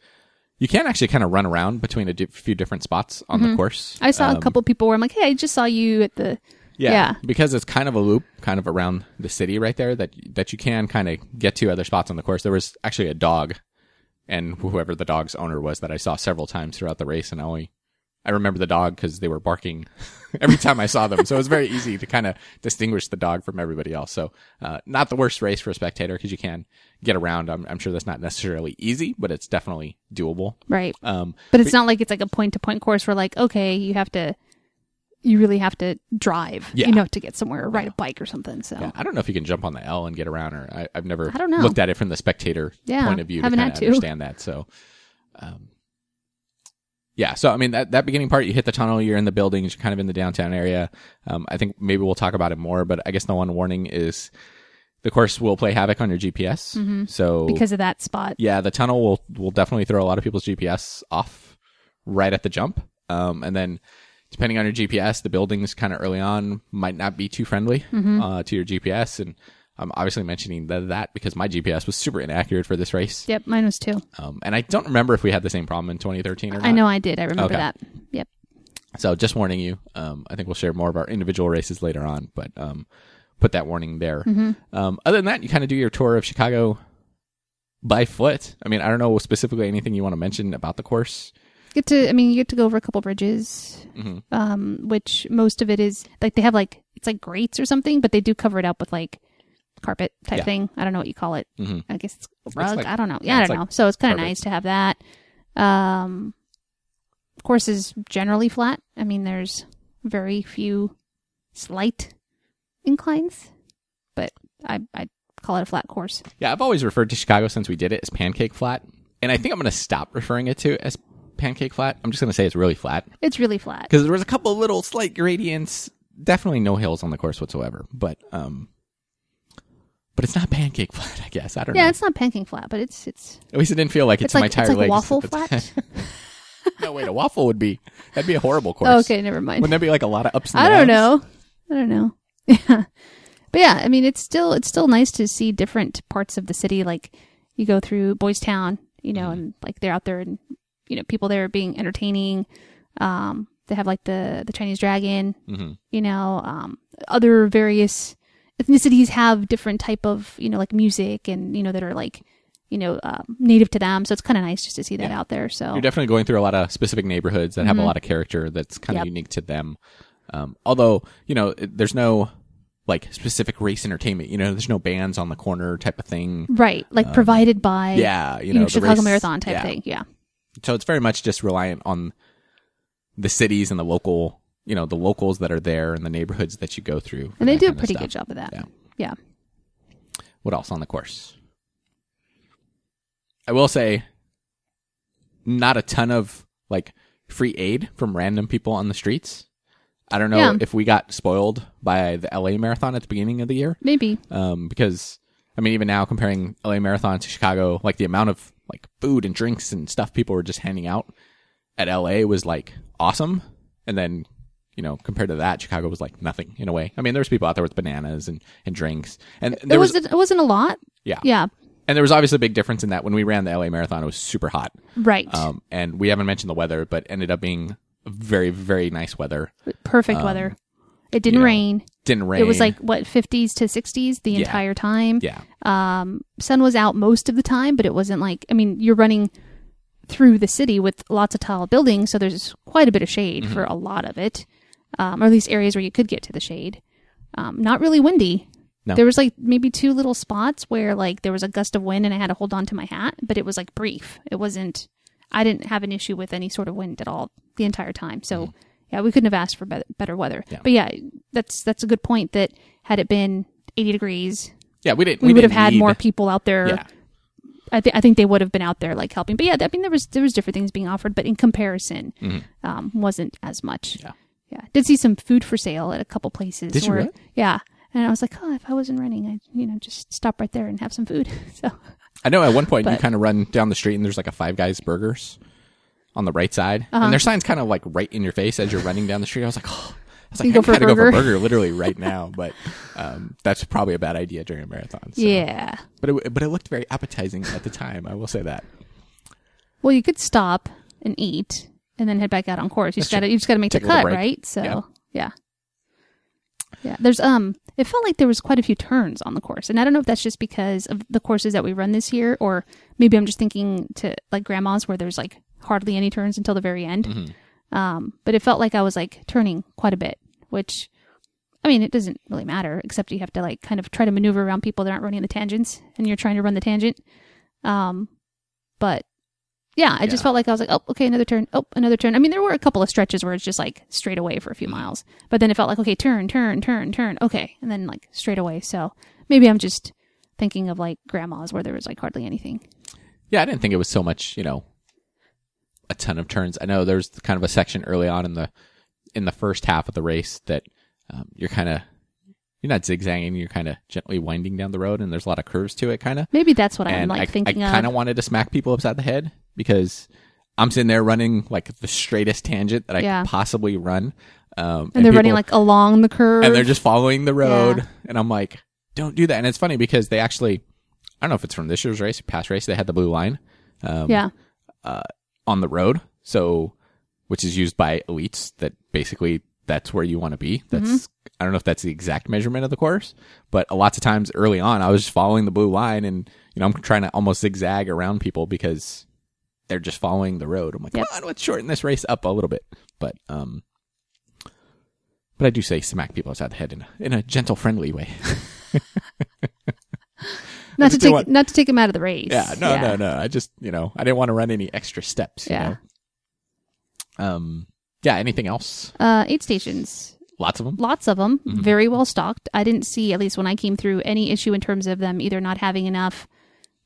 Speaker 1: You can actually kind of run around between a di- few different spots on the course.
Speaker 2: Mm-hmm. I saw
Speaker 1: Um,
Speaker 2: a couple people where I'm like, hey, I just saw you at the,
Speaker 1: Yeah,
Speaker 2: Yeah.
Speaker 1: because it's kind of a loop, kind of around the city right there that that you can kind of get to other spots on the course. There was actually a dog, and whoever the dog's owner was that I saw several times throughout the race, and I only I remember the dog because they were barking every time I saw them. So it was very easy to kind of distinguish the dog from everybody else. So uh, not the worst race for a spectator because you can get around. I'm, I'm sure that's not necessarily easy, but it's definitely doable.
Speaker 2: right.
Speaker 1: Um,
Speaker 2: But it's not like it's like a point to point course where like, okay, you have to, you really have to drive,
Speaker 1: Yeah.
Speaker 2: you know, to get somewhere or ride a bike or something. So
Speaker 1: Yeah, I don't know if you can jump on the L and get around, or I, I've never
Speaker 2: I don't know.
Speaker 1: looked at it from the spectator
Speaker 2: Yeah,
Speaker 1: point of view to
Speaker 2: haven't
Speaker 1: kind
Speaker 2: had
Speaker 1: of
Speaker 2: to.
Speaker 1: understand that. So, um, yeah. So I mean that that beginning part, you hit the tunnel, you're in the buildings, you're kind of in the downtown area. Um, I think maybe we'll talk about it more, but I guess the one warning is the course will play havoc on your GPS. So
Speaker 2: Mm-hmm. because of that spot.
Speaker 1: yeah, the tunnel will will definitely throw a lot of people's GPS off right at the jump. Um, and then depending on your GPS, the buildings kind of early on might not be too friendly
Speaker 2: Mm-hmm.
Speaker 1: uh, to your GPS. And I'm obviously mentioning that, that because my GPS was super inaccurate for this race.
Speaker 2: Yep, mine was too.
Speaker 1: Um, and I don't remember if we had the same problem in 2013 or not.
Speaker 2: I know I did. I remember
Speaker 1: Okay.
Speaker 2: that. Yep.
Speaker 1: So just warning you. Um, I think we'll share more of our individual races later on, but um, put that warning there.
Speaker 2: Mm-hmm.
Speaker 1: Um, other than that, you kind of do your tour of Chicago by foot. I mean, I don't know specifically anything you want to mention about the course.
Speaker 2: Get to, I mean, you get to go over a couple bridges,
Speaker 1: Mhm.
Speaker 2: um, which most of it is like they have like, it's like grates or something, but they do cover it up with like carpet type
Speaker 1: Yeah.
Speaker 2: thing. I don't know what you call it.
Speaker 1: Mhm.
Speaker 2: I guess it's rug.
Speaker 1: like-
Speaker 2: I don't know.
Speaker 1: yeah,
Speaker 2: Yeah, I don't
Speaker 1: like
Speaker 2: know. So it's kind of nice to have that. Um, course is generally flat. I mean, there's very few slight inclines, but I I call it a flat course.
Speaker 1: Yeah, I've always referred to Chicago since we did it as pancake flat, and I think I'm going to stop referring it to as pancake flat. I'm just going to say it's really flat
Speaker 2: It's really flat.
Speaker 1: because there was a couple little slight gradients. Definitely no hills on the course whatsoever, but um, but it's not pancake flat. I guess I don't
Speaker 2: Yeah,
Speaker 1: know.
Speaker 2: it's not pancake flat, but it's it's
Speaker 1: At least it didn't feel like
Speaker 2: it's
Speaker 1: my
Speaker 2: like
Speaker 1: tire
Speaker 2: it's like
Speaker 1: legs.
Speaker 2: waffle
Speaker 1: at the time.
Speaker 2: flat.
Speaker 1: no, wait, a waffle would be that'd be a horrible course.
Speaker 2: Oh, okay, never mind.
Speaker 1: Wouldn't there be like a lot of ups and
Speaker 2: I don't know. I don't know. Yeah. But yeah, I mean it's still it's still nice to see different parts of the city. Like you go through Boys Town, you know, and like they're out there and you know, people there being entertaining. Um they have like the the Chinese dragon,
Speaker 1: Mhm.
Speaker 2: you know, um other various ethnicities have different type of, you know, like music and you know that are like you know, um, native to them. So it's kind of nice just to see that
Speaker 1: Yeah.
Speaker 2: out there. So
Speaker 1: You're definitely going through a lot of specific neighborhoods that have a lot of character that's kind of
Speaker 2: Mm-hmm. Yep.
Speaker 1: unique to them. Um, although, you know, there's no like specific race entertainment, you know, there's no bands on the corner type of thing.
Speaker 2: right, like provided by
Speaker 1: Um, Yeah, you
Speaker 2: you
Speaker 1: know,
Speaker 2: know,
Speaker 1: the
Speaker 2: Chicago
Speaker 1: race-
Speaker 2: Marathon type
Speaker 1: yeah.
Speaker 2: thing. Yeah.
Speaker 1: So it's very much just reliant on the cities and the local, you know, the locals that are there and the neighborhoods that you go through.
Speaker 2: And they do a pretty good job of that.
Speaker 1: Yeah.
Speaker 2: Yeah.
Speaker 1: What else on the course? I will say, not a ton of like free aid from random people on the streets. I don't know
Speaker 2: Yeah.
Speaker 1: if we got spoiled by the LA marathon at the beginning of the year,
Speaker 2: Maybe.
Speaker 1: um, because I mean, even now comparing LA marathon to Chicago, like the amount of like food and drinks and stuff people were just handing out at LA was like awesome, and then you know compared to that, Chicago was like nothing in a way. I mean, there was people out there with bananas and and drinks, and
Speaker 2: It
Speaker 1: there was
Speaker 2: wasn't. It wasn't a lot.
Speaker 1: yeah
Speaker 2: Yeah.
Speaker 1: and there was obviously a big difference in that when we ran the LA marathon, it was super hot.
Speaker 2: Right.
Speaker 1: Um, and we haven't mentioned the weather, but ended up being very, very nice weather.
Speaker 2: Perfect weather. It didn't
Speaker 1: you know,
Speaker 2: rain.
Speaker 1: Didn't rain.
Speaker 2: It was like what 50s to 60s the
Speaker 1: Yeah.
Speaker 2: entire time.
Speaker 1: yeah,
Speaker 2: Um, sun was out most of the time, but it wasn't like. I mean, you're running through the city with lots of tall buildings, so there's quite a bit of shade
Speaker 1: Mm-hmm.
Speaker 2: for a lot of it, um, or at least areas where you could get to the shade. Um, not really windy.
Speaker 1: No.
Speaker 2: There was like maybe two little spots where like there was a gust of wind and I had to hold on to my hat, but it was like brief. It wasn't. I didn't have an issue with any sort of wind at all the entire time. So yeah, we couldn't have asked for better, better weather.
Speaker 1: Yeah.
Speaker 2: But yeah, that's that's a good point. That had it been 80 degrees,
Speaker 1: yeah. We didn't.
Speaker 2: we, would have
Speaker 1: didn't
Speaker 2: had
Speaker 1: need-
Speaker 2: more people out there.
Speaker 1: Yeah,
Speaker 2: I think I think they would have been out there like helping. But yeah, I mean there was there was different things being offered, but in comparison, um, wasn't as much.
Speaker 1: Yeah.
Speaker 2: yeah. Did see some food for sale at a couple places.
Speaker 1: Did you really?
Speaker 2: Yeah, and I was like, oh, if I wasn't running, I you know just stop right there and have some food. so
Speaker 1: I know. At one point, you
Speaker 2: But-
Speaker 1: kind of run down the street and there's like a Five Guys Burgers on the right side,
Speaker 2: Uh-huh.
Speaker 1: and their sign's kind of like right in your face as you're running down the street. I was like, oh. I was like, I
Speaker 2: go
Speaker 1: gotta go for a
Speaker 2: burger?
Speaker 1: literally right now, but um, that's probably a bad idea during a marathon. so.
Speaker 2: yeah.
Speaker 1: but it, but it looked very appetizing at the time. I will say that.
Speaker 2: Well, you could stop and eat and then head back out on course. You just got to you just got to make
Speaker 1: Take
Speaker 2: the cut, right? So
Speaker 1: Yeah.
Speaker 2: yeah. yeah, There's um, it felt like there was quite a few turns on the course, and I don't know if that's just because of the courses that we run this year, or maybe I'm just thinking to like grandma's where there's like hardly any turns until the very end.
Speaker 1: Mm-hmm.
Speaker 2: Um, but it felt like I was like turning quite a bit, which. I mean, it doesn't really matter, except you have to like kind of try to maneuver around people that aren't running the tangents, and you're trying to run the tangent. Um, but yeah, I just felt like I was like, oh, okay, another turn. Oh, another turn. I mean, there were a couple of stretches where it's just like straight away for a few miles, but then it felt like, okay, turn, turn, turn, turn. Okay. And then like straight away. So maybe I'm just thinking of like grandma's where there was like hardly anything.
Speaker 1: Yeah, I didn't think it was so much, you know, a ton of turns. I know there's kind of a section early on in the in the first half of the race that um, you're kind of you're not zigzagging, you're kind of gently winding down the road, and there's a lot of curves to it, kind of.
Speaker 2: Maybe that's what I'm like
Speaker 1: I,
Speaker 2: thinking
Speaker 1: I kind
Speaker 2: of.
Speaker 1: wanted to smack people upside the head because I'm sitting there running like the straightest tangent that I
Speaker 2: Yeah.
Speaker 1: could possibly run, um,
Speaker 2: and they're running like along the curve.
Speaker 1: and they're just following the road.
Speaker 2: Yeah.
Speaker 1: And I'm like, don't do that. And it's funny because they actually, I don't know if it's from this year's race past race, they had the blue line um,
Speaker 2: yeah.
Speaker 1: On the road. So, which is used by elites that basically that's where you want to be. That's,
Speaker 2: Mm-hmm.
Speaker 1: I don't know if that's the exact measurement of the course, but lots of times early on, I was just following the blue line and, you know, I'm trying to almost zigzag around people because they're just following the road. I'm like,
Speaker 2: Yep.
Speaker 1: come on, let's shorten this race up a little bit. But, um, but I do say smack people upside the head in a, in a gentle, friendly way.
Speaker 2: Not to take
Speaker 1: want-
Speaker 2: not to take him out of the race.
Speaker 1: Yeah, no, no, no. I just, you know, I didn't want to run any extra steps. You
Speaker 2: Yeah.
Speaker 1: Know? Um. Yeah. Anything else?
Speaker 2: Uh, aid stations.
Speaker 1: Lots of them.
Speaker 2: lots of them,
Speaker 1: Mm-hmm.
Speaker 2: very well stocked. I didn't see, at least when I came through, any issue in terms of them either not having enough,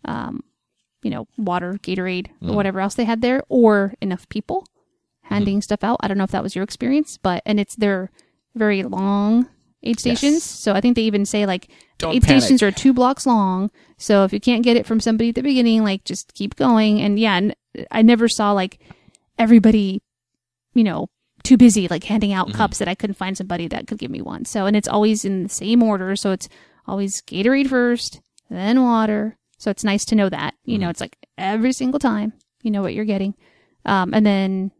Speaker 2: um, you know, water, Gatorade,
Speaker 1: Mm.
Speaker 2: or whatever else they had there, or enough people handing
Speaker 1: Mm-hmm.
Speaker 2: stuff out. I don't know if that was your experience, but and it's they're very long aid stations.
Speaker 1: Yes.
Speaker 2: So I think they even say like
Speaker 1: Don't
Speaker 2: Aid
Speaker 1: panic.
Speaker 2: stations are two blocks long, so if you can't get it from somebody at the beginning, like just keep going. And yeah, n- I never saw like everybody, you know, too busy like handing out cups that I couldn't find somebody that could give me one. So and it's always in the same order, so it's always Gatorade first, then water. So it's nice to know that. You know, it's like every single time you know what you're getting. Um, and then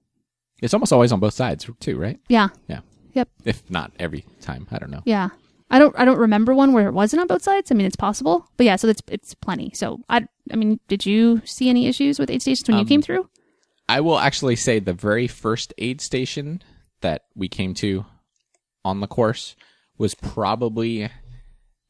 Speaker 1: It's almost always on both sides too, right?
Speaker 2: yeah,
Speaker 1: Yeah.
Speaker 2: Yep.
Speaker 1: If not every time, I don't know.
Speaker 2: Yeah. I don't I don't remember one where it wasn't on both sides. I mean, it's possible. But yeah, so it's it's plenty. So I I mean, did you see any issues with aid stations when you came um, through?
Speaker 1: I will actually say the very first aid station that we came to on the course was probably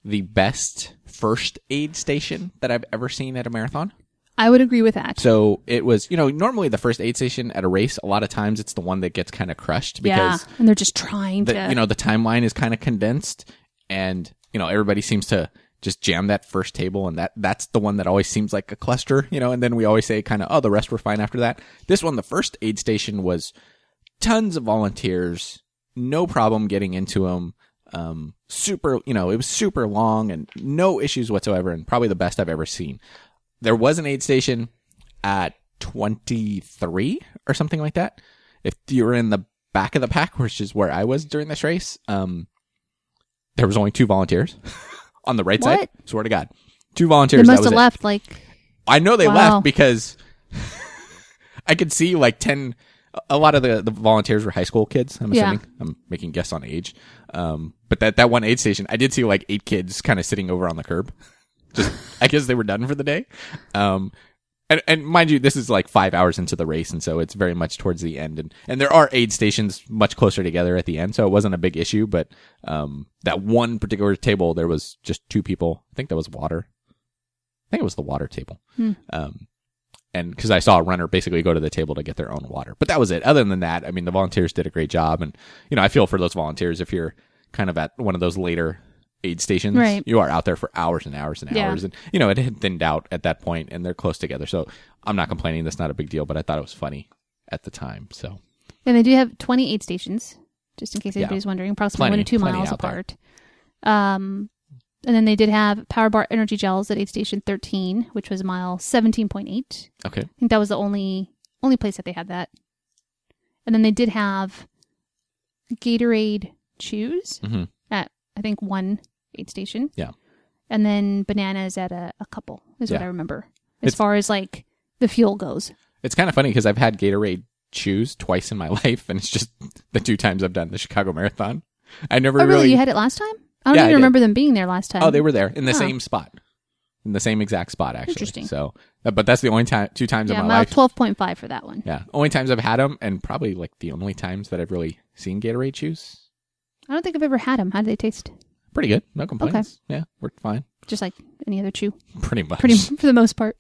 Speaker 1: the best first aid station that I've ever seen at a marathon.
Speaker 2: I would agree with that.
Speaker 1: So it was, you know, normally the first aid station at a race, a lot of times it's the one that gets kind of crushed
Speaker 2: yeah.
Speaker 1: because
Speaker 2: And they're just trying
Speaker 1: the,
Speaker 2: to
Speaker 1: you know the timeline is kind of condensed and you know everybody seems to just jam that first table and that that's the one that always seems like a cluster you know and then we always say kind of oh the rest were fine after that. This one the first aid station was tons of volunteers no problem getting into them um super you know it was super long and no issues whatsoever and probably the best i've ever seen. There was an aid station at 23 or something like that. If you were in the back of the pack which is where i was during this race um there was only two volunteers on the right side
Speaker 2: What?
Speaker 1: swear to god two
Speaker 2: they
Speaker 1: volunteers that
Speaker 2: must have
Speaker 1: it.
Speaker 2: left like
Speaker 1: I know they
Speaker 2: Wow.
Speaker 1: left because I could see like 10 a lot of the, the volunteers were high school kids, I'm
Speaker 2: Yeah.
Speaker 1: assuming. I'm making guess on age. Um, but that, that one aid station, I did see like eight kids kind of sitting over on the curb. Just, I guess they were done for the day. Um, and, and mind you, this is like five hours into the race, and so it's very much towards the end. And, and there are aid stations much closer together at the end, so it wasn't a big issue. But um, that one particular table, there was just two people. I think that was water. I think it was the water table. Um, and because I saw a runner basically go to the table to get their own water, but that was it. Other than that, I mean, the volunteers did a great job, and you know, I feel for those volunteers if you're kind of at one of those later aid stations,
Speaker 2: Right.
Speaker 1: you are out there for hours and hours and
Speaker 2: Yeah.
Speaker 1: hours, and you know, it had thinned out at that point, and they're close together. So I'm not complaining. That's not a big deal, but I thought it was funny at the time. So
Speaker 2: and they do have 20 aid stations, just in case
Speaker 1: Yeah.
Speaker 2: anybody's wondering, approximately
Speaker 1: Plenty-
Speaker 2: one to two miles
Speaker 1: there.
Speaker 2: apart. Um, and then they did have Power Bar Energy Gels at aid station 13, which was mile 17.8.
Speaker 1: okay,
Speaker 2: I think that was the only only place that they had that. And then they did have Gatorade Chews
Speaker 1: Mhm.
Speaker 2: at I think one aid station.
Speaker 1: Yeah.
Speaker 2: And then bananas at a, a couple is what
Speaker 1: Yeah.
Speaker 2: I remember. As
Speaker 1: It's-
Speaker 2: far as like the fuel goes.
Speaker 1: it's kind of funny because I've had Gatorade chews twice in my life, and it's just the two times I've done the Chicago Marathon. I never
Speaker 2: Oh really?
Speaker 1: really
Speaker 2: You had it last time? I don't
Speaker 1: Yeah, I
Speaker 2: even
Speaker 1: did.
Speaker 2: remember them being there last time.
Speaker 1: Oh, they were there in the same spot, in the same exact spot, actually.
Speaker 2: Interesting.
Speaker 1: So, uh, but that's the only time, two times
Speaker 2: yeah,
Speaker 1: in my
Speaker 2: mile
Speaker 1: life.
Speaker 2: twelve point five for that one.
Speaker 1: Yeah, only times I've had them, and probably like the only times that I've really seen Gatorade chews.
Speaker 2: I don't think I've ever had them. How do they taste?
Speaker 1: Pretty good, no complaints. Yeah, worked fine.
Speaker 2: Just like any other chew,
Speaker 1: Pretty much.
Speaker 2: pretty for the most part.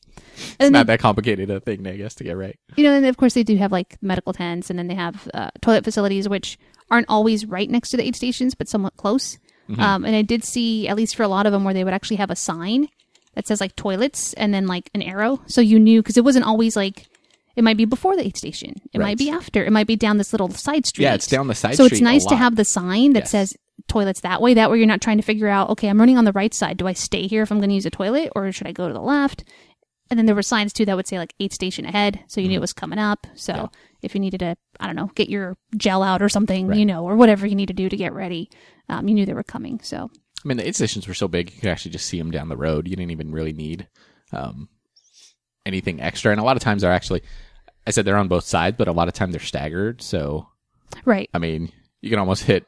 Speaker 1: it's not
Speaker 2: then
Speaker 1: that complicated a thing, I guess, to get right.
Speaker 2: you know, and of course they do have like medical tents, and then they have uh, toilet facilities, which aren't always right next to the aid stations, but somewhat close.
Speaker 1: Mm-hmm.
Speaker 2: Um, and I did see, at least for a lot of them, where they would actually have a sign that says like toilets, and then like an arrow, so you knew because it wasn't always like it might be before the aid station, it
Speaker 1: Right.
Speaker 2: might be after, it might be down this little side street.
Speaker 1: Yeah, it's down the side
Speaker 2: so
Speaker 1: street
Speaker 2: So
Speaker 1: it's
Speaker 2: nice to have the sign that
Speaker 1: Yes.
Speaker 2: says toilets that way. That way, you're not trying to figure out, okay, I'm running on the right side. Do I stay here if I'm going to use a toilet, or should I go to the left? And then there were signs too that would say like eight station ahead, so you knew it
Speaker 1: Mm-hmm.
Speaker 2: was coming up. So if you needed to, I don't know, get your gel out or something,
Speaker 1: Right.
Speaker 2: you know, or whatever you need to do to get ready, um, you knew they were coming. So
Speaker 1: I mean, the aid stations were so big you could actually just see them down the road. You didn't even really need um, anything extra. And a lot of times they're actually, I said they're on both sides, but a lot of time they're staggered. So
Speaker 2: right,
Speaker 1: I mean, you can almost hit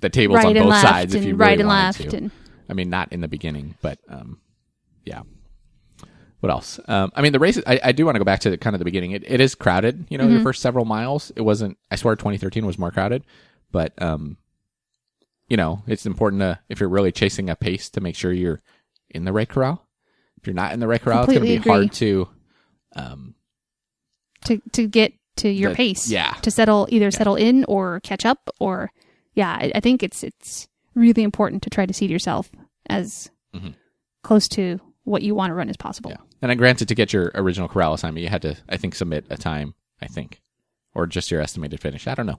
Speaker 1: the tables
Speaker 2: right
Speaker 1: on both sides if you
Speaker 2: right
Speaker 1: really
Speaker 2: and
Speaker 1: wanted
Speaker 2: left,
Speaker 1: to.
Speaker 2: and
Speaker 1: I mean, not in the beginning, but um, yeah. What else? Um, I mean, the race. I, I do want to go back to the, kind of the beginning. It, it is crowded. You know,
Speaker 2: Mm-hmm.
Speaker 1: the first several miles, it wasn't. I swear, 2013 was more crowded, but um, you know, it's important to if you're really chasing a pace to make sure you're in the right corral. If you're not in the right corral, it's going to
Speaker 2: Completely
Speaker 1: be hard to. Um,
Speaker 2: to to get to your
Speaker 1: The-
Speaker 2: pace,
Speaker 1: yeah.
Speaker 2: to settle either settle in or catch up, or yeah, I, I think it's it's really important to try to seed yourself as
Speaker 1: Mhm.
Speaker 2: close to what you want to run as possible.
Speaker 1: yeah, and then granted, to get your original corral assignment, you had to, I think, submit a time. I think, or just your estimated finish. I don't know.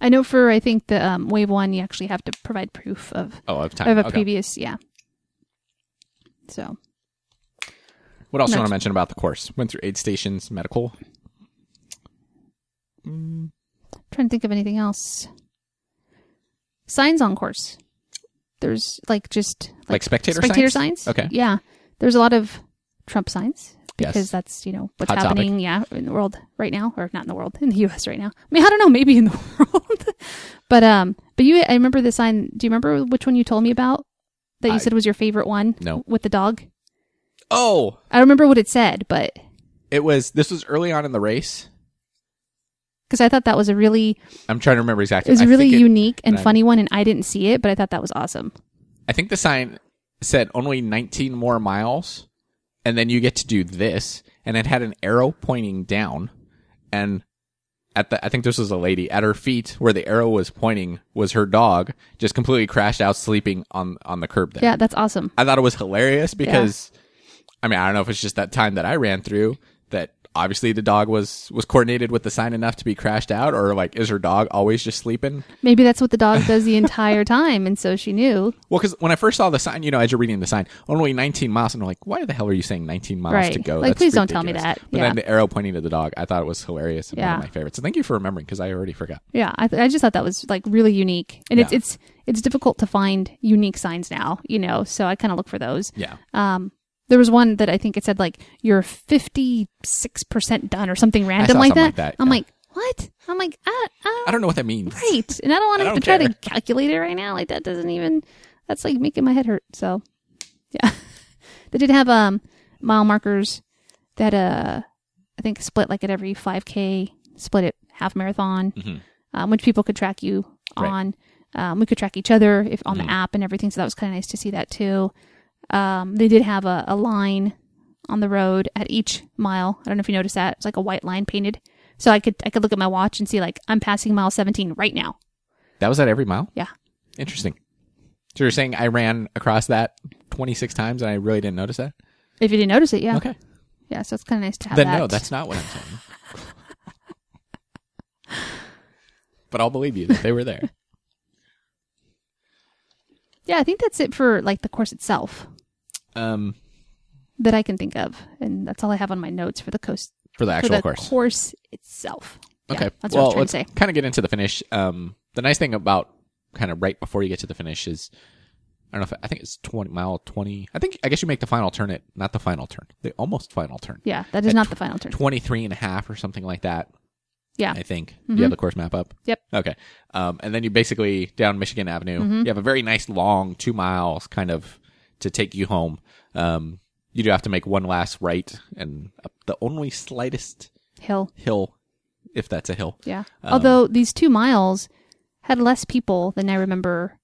Speaker 2: I know for I think the um, wave one, you actually have to provide proof of
Speaker 1: Oh, of time.
Speaker 2: of a
Speaker 1: Okay.
Speaker 2: previous yeah So
Speaker 1: What else do you want to mention about the course? Went through aid stations, medical.
Speaker 2: trying to think of anything else. Signs on course. There's like just
Speaker 1: Like spectator
Speaker 2: spectator
Speaker 1: signs?
Speaker 2: signs.
Speaker 1: Okay.
Speaker 2: Yeah. There's a lot of Trump signs
Speaker 1: Yes.
Speaker 2: because that's, you know, what's
Speaker 1: Hot topic.
Speaker 2: happening, yeah, in the world right now or not in the world, in the US right now. I mean, I don't know, maybe in the world. but um but you I remember the sign. Do you remember which one you told me about? That you
Speaker 1: I-
Speaker 2: said was your favorite one?
Speaker 1: No.
Speaker 2: With the dog?
Speaker 1: Oh,
Speaker 2: I don't remember what it said, but
Speaker 1: it was. This was early on in the race.
Speaker 2: Because I thought that was a really
Speaker 1: I'm trying to remember exactly.
Speaker 2: it was a really
Speaker 1: it-
Speaker 2: unique and
Speaker 1: and
Speaker 2: funny one, and I didn't see it, but I thought that was awesome.
Speaker 1: I think the sign said only 19 more miles, and then you get to do this, and it had an arrow pointing down, and at the I think this was a lady at her feet where the arrow was pointing was her dog just completely crashed out sleeping on on the curb there.
Speaker 2: Yeah, that's awesome.
Speaker 1: I thought it was hilarious because I mean I don't know if it's just that time that I ran through obviously the dog was was coordinated with the sign enough to be crashed out or like is her dog always just sleeping?
Speaker 2: Maybe that's what the dog does the entire time, and so she knew.
Speaker 1: Well, because when I first saw the sign, you know, as you're reading the sign, only 19 miles, and I'm like, why the hell are you saying 19 miles
Speaker 2: Right.
Speaker 1: to go?
Speaker 2: Like,
Speaker 1: That's
Speaker 2: please don't tell me
Speaker 1: ridiculous.
Speaker 2: that.
Speaker 1: But
Speaker 2: Yeah.
Speaker 1: then the arrow pointing to the dog, I thought it was hilarious and one
Speaker 2: Yeah.
Speaker 1: of my favorites. So thank you for remembering because I already forgot.
Speaker 2: Yeah, I, I just thought that was like really unique, and it's it's it's difficult to find unique signs now, you know. So I kind of look for those.
Speaker 1: Yeah.
Speaker 2: Um, there was one that I think it said like you're fifty six percent done or something random like,
Speaker 1: something
Speaker 2: that.
Speaker 1: like that,
Speaker 2: I'm
Speaker 1: yeah.
Speaker 2: like, what? I'm like, I, I
Speaker 1: I don't know what that means.
Speaker 2: right, and I don't want to have to
Speaker 1: don't
Speaker 2: try
Speaker 1: care.
Speaker 2: to calculate it right now. Like that doesn't even. That's like making my head hurt. So, yeah, they did have um mile markers that uh I think split like at every 5k, split it half marathon,
Speaker 1: Mhm.
Speaker 2: um, which people could track you
Speaker 1: Right.
Speaker 2: on. Um, we could track each other if on
Speaker 1: Mhm.
Speaker 2: the app and everything. So that was kind of nice to see that too. Um, they did have a, a line on the road at each mile. I don't know if you noticed that. It's like a white line painted. So I could I could look at my watch and see like I'm passing mile 17 right now.
Speaker 1: That was at every mile?
Speaker 2: Yeah.
Speaker 1: Interesting. So you're saying I ran across that 26 times and I really didn't notice that?
Speaker 2: If you didn't notice it, yeah,
Speaker 1: Okay.
Speaker 2: yeah. So it's kind of nice to have
Speaker 1: Then
Speaker 2: that.
Speaker 1: no, that's not what I'm saying. but I'll believe you that they were there.
Speaker 2: yeah. I think that's it for like the course itself
Speaker 1: Um,
Speaker 2: that I can think of, and that's all I have on my notes for the coast
Speaker 1: for the
Speaker 2: for
Speaker 1: actual
Speaker 2: the
Speaker 1: course.
Speaker 2: course itself. Yeah,
Speaker 1: Okay.
Speaker 2: that's
Speaker 1: well,
Speaker 2: what I was trying to say.
Speaker 1: kind of get into the finish. Um, the nice thing about kind of right before you get to the finish is, I don't know if I think it's 20 mile 20. I think, I guess you make the final turn at, not the final turn, the almost final turn.
Speaker 2: Yeah, that is
Speaker 1: At
Speaker 2: not
Speaker 1: tw-
Speaker 2: the final turn.
Speaker 1: 23 and a half or something like that.
Speaker 2: Yeah.
Speaker 1: I think. Do you have the course map up?
Speaker 2: Yep.
Speaker 1: Okay. Um, and then you basically down Michigan Avenue,
Speaker 2: Mm-hmm.
Speaker 1: you have a very nice long two miles kind of to take you home. Um, you do have to make one last right and up the only slightest
Speaker 2: Hill.
Speaker 1: hill, if that's a hill.
Speaker 2: Yeah.
Speaker 1: Um,
Speaker 2: Although these two miles had less people than I remember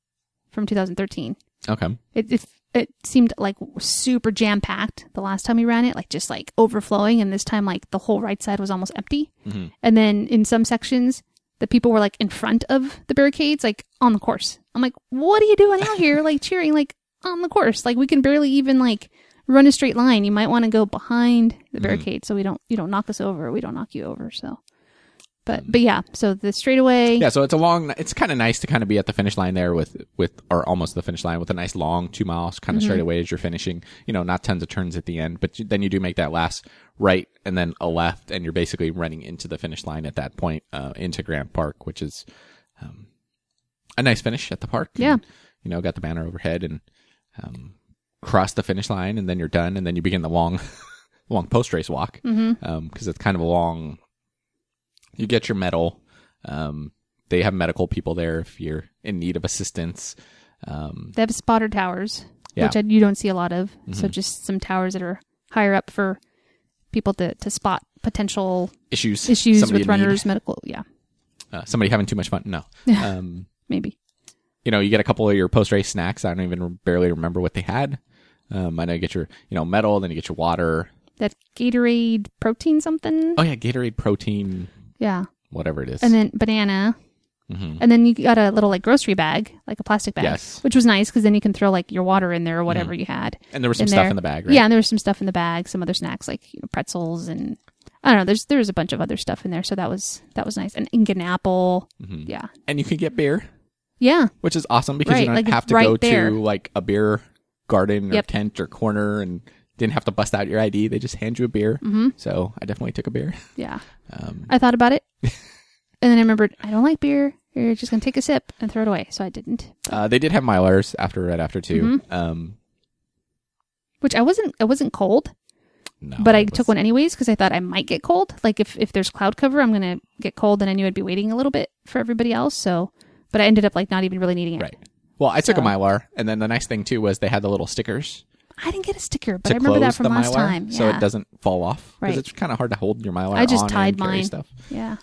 Speaker 2: from 2013.
Speaker 1: Okay.
Speaker 2: It it, it seemed like super jam packed the last time we ran it, like just like overflowing, and this time like the whole right side was almost empty.
Speaker 1: Mhm.
Speaker 2: And then in some sections, the people were like in front of the barricades, like on the course. I'm like, what are you doing out here, like cheering, like on the course? Like we can barely even like run a straight line. You might want to go behind the barricade so we don't you don't knock us over. We don't knock you over. So. But but yeah, so the straightaway.
Speaker 1: Yeah, so it's a long. It's kind of nice to kind of be at the finish line there with with or almost the finish line with a nice long two miles kind of straight away as you're finishing. You know, not tons of turns at the end, but then you do make that last right and then a left, and you're basically running into the finish line at that point uh, into Grant Park, which is um, a nice finish at the park.
Speaker 2: Yeah.
Speaker 1: And, you know, got the banner overhead and um, cross the finish line, and then you're done, and then you begin the long, long post race walk because
Speaker 2: Mm-hmm.
Speaker 1: it's kind of a long. You get your medal. Um, they have medical people there if you're in need of assistance. Um,
Speaker 2: They have spotter towers,
Speaker 1: Yeah.
Speaker 2: which I, you don't see a lot of. So
Speaker 1: Mhm.
Speaker 2: just some towers that are higher up for people to, to spot potential
Speaker 1: issues,
Speaker 2: issues
Speaker 1: somebody
Speaker 2: with
Speaker 1: in need.
Speaker 2: runners, medical. Yeah,
Speaker 1: Uh, somebody having too much fun. No. um,
Speaker 2: maybe.
Speaker 1: You know, you get a couple of your post race snacks. I don't even barely remember what they had. Um, I know you get your, you know, medal, then you get your water.
Speaker 2: That Gatorade protein something.
Speaker 1: Oh yeah, Gatorade protein,
Speaker 2: Yeah.
Speaker 1: whatever it is.
Speaker 2: And then banana.
Speaker 1: Mhm.
Speaker 2: And then you got a little like grocery bag, like a plastic bag.
Speaker 1: Yes.
Speaker 2: Which was nice because then you can throw like your water in there or whatever you had.
Speaker 1: And there was some
Speaker 2: in
Speaker 1: stuff
Speaker 2: there.
Speaker 1: in the bag, right?
Speaker 2: Yeah, and there was some stuff in the bag, some other snacks like you know, pretzels and I don't know. There's there's a bunch of other stuff in there, so that was that was nice. An Incan apple.
Speaker 1: Mhm.
Speaker 2: Yeah.
Speaker 1: And you can get beer,
Speaker 2: Yeah.
Speaker 1: which is awesome because you
Speaker 2: Right,
Speaker 1: don't
Speaker 2: like,
Speaker 1: have to
Speaker 2: right
Speaker 1: go
Speaker 2: there.
Speaker 1: to like a beer garden or
Speaker 2: Yep.
Speaker 1: tent or corner and didn't have to bust out your ID. They just hand you a beer. Mm-hmm. So I definitely took a beer.
Speaker 2: Yeah.
Speaker 1: Um,
Speaker 2: I thought about it. and then I remembered I don't like beer. You're just going to take a sip and throw it away. So I didn't.
Speaker 1: uh, they did have mylars after right after 2
Speaker 2: Mm-hmm.
Speaker 1: Um,
Speaker 2: Which I wasn't I wasn't cold,
Speaker 1: no,
Speaker 2: but I
Speaker 1: it
Speaker 2: took one anyways because I thought I might get cold. Like if if there's cloud cover, I'm going to get cold and I knew I'd be waiting a little bit for everybody else. So but I ended up like not even really needing it.
Speaker 1: Right. Well, I took a mylar, and then the nice thing too was they had the little stickers
Speaker 2: I didn't get a sticker, but
Speaker 1: to
Speaker 2: I remember
Speaker 1: close
Speaker 2: that from
Speaker 1: the
Speaker 2: last
Speaker 1: mylar,
Speaker 2: time.
Speaker 1: so
Speaker 2: Yeah.
Speaker 1: it doesn't fall off. Because
Speaker 2: Right.
Speaker 1: it's kind of hard to hold your mylar.
Speaker 2: I just
Speaker 1: on
Speaker 2: tied
Speaker 1: and carry
Speaker 2: mine.
Speaker 1: Stuff.
Speaker 2: Yeah.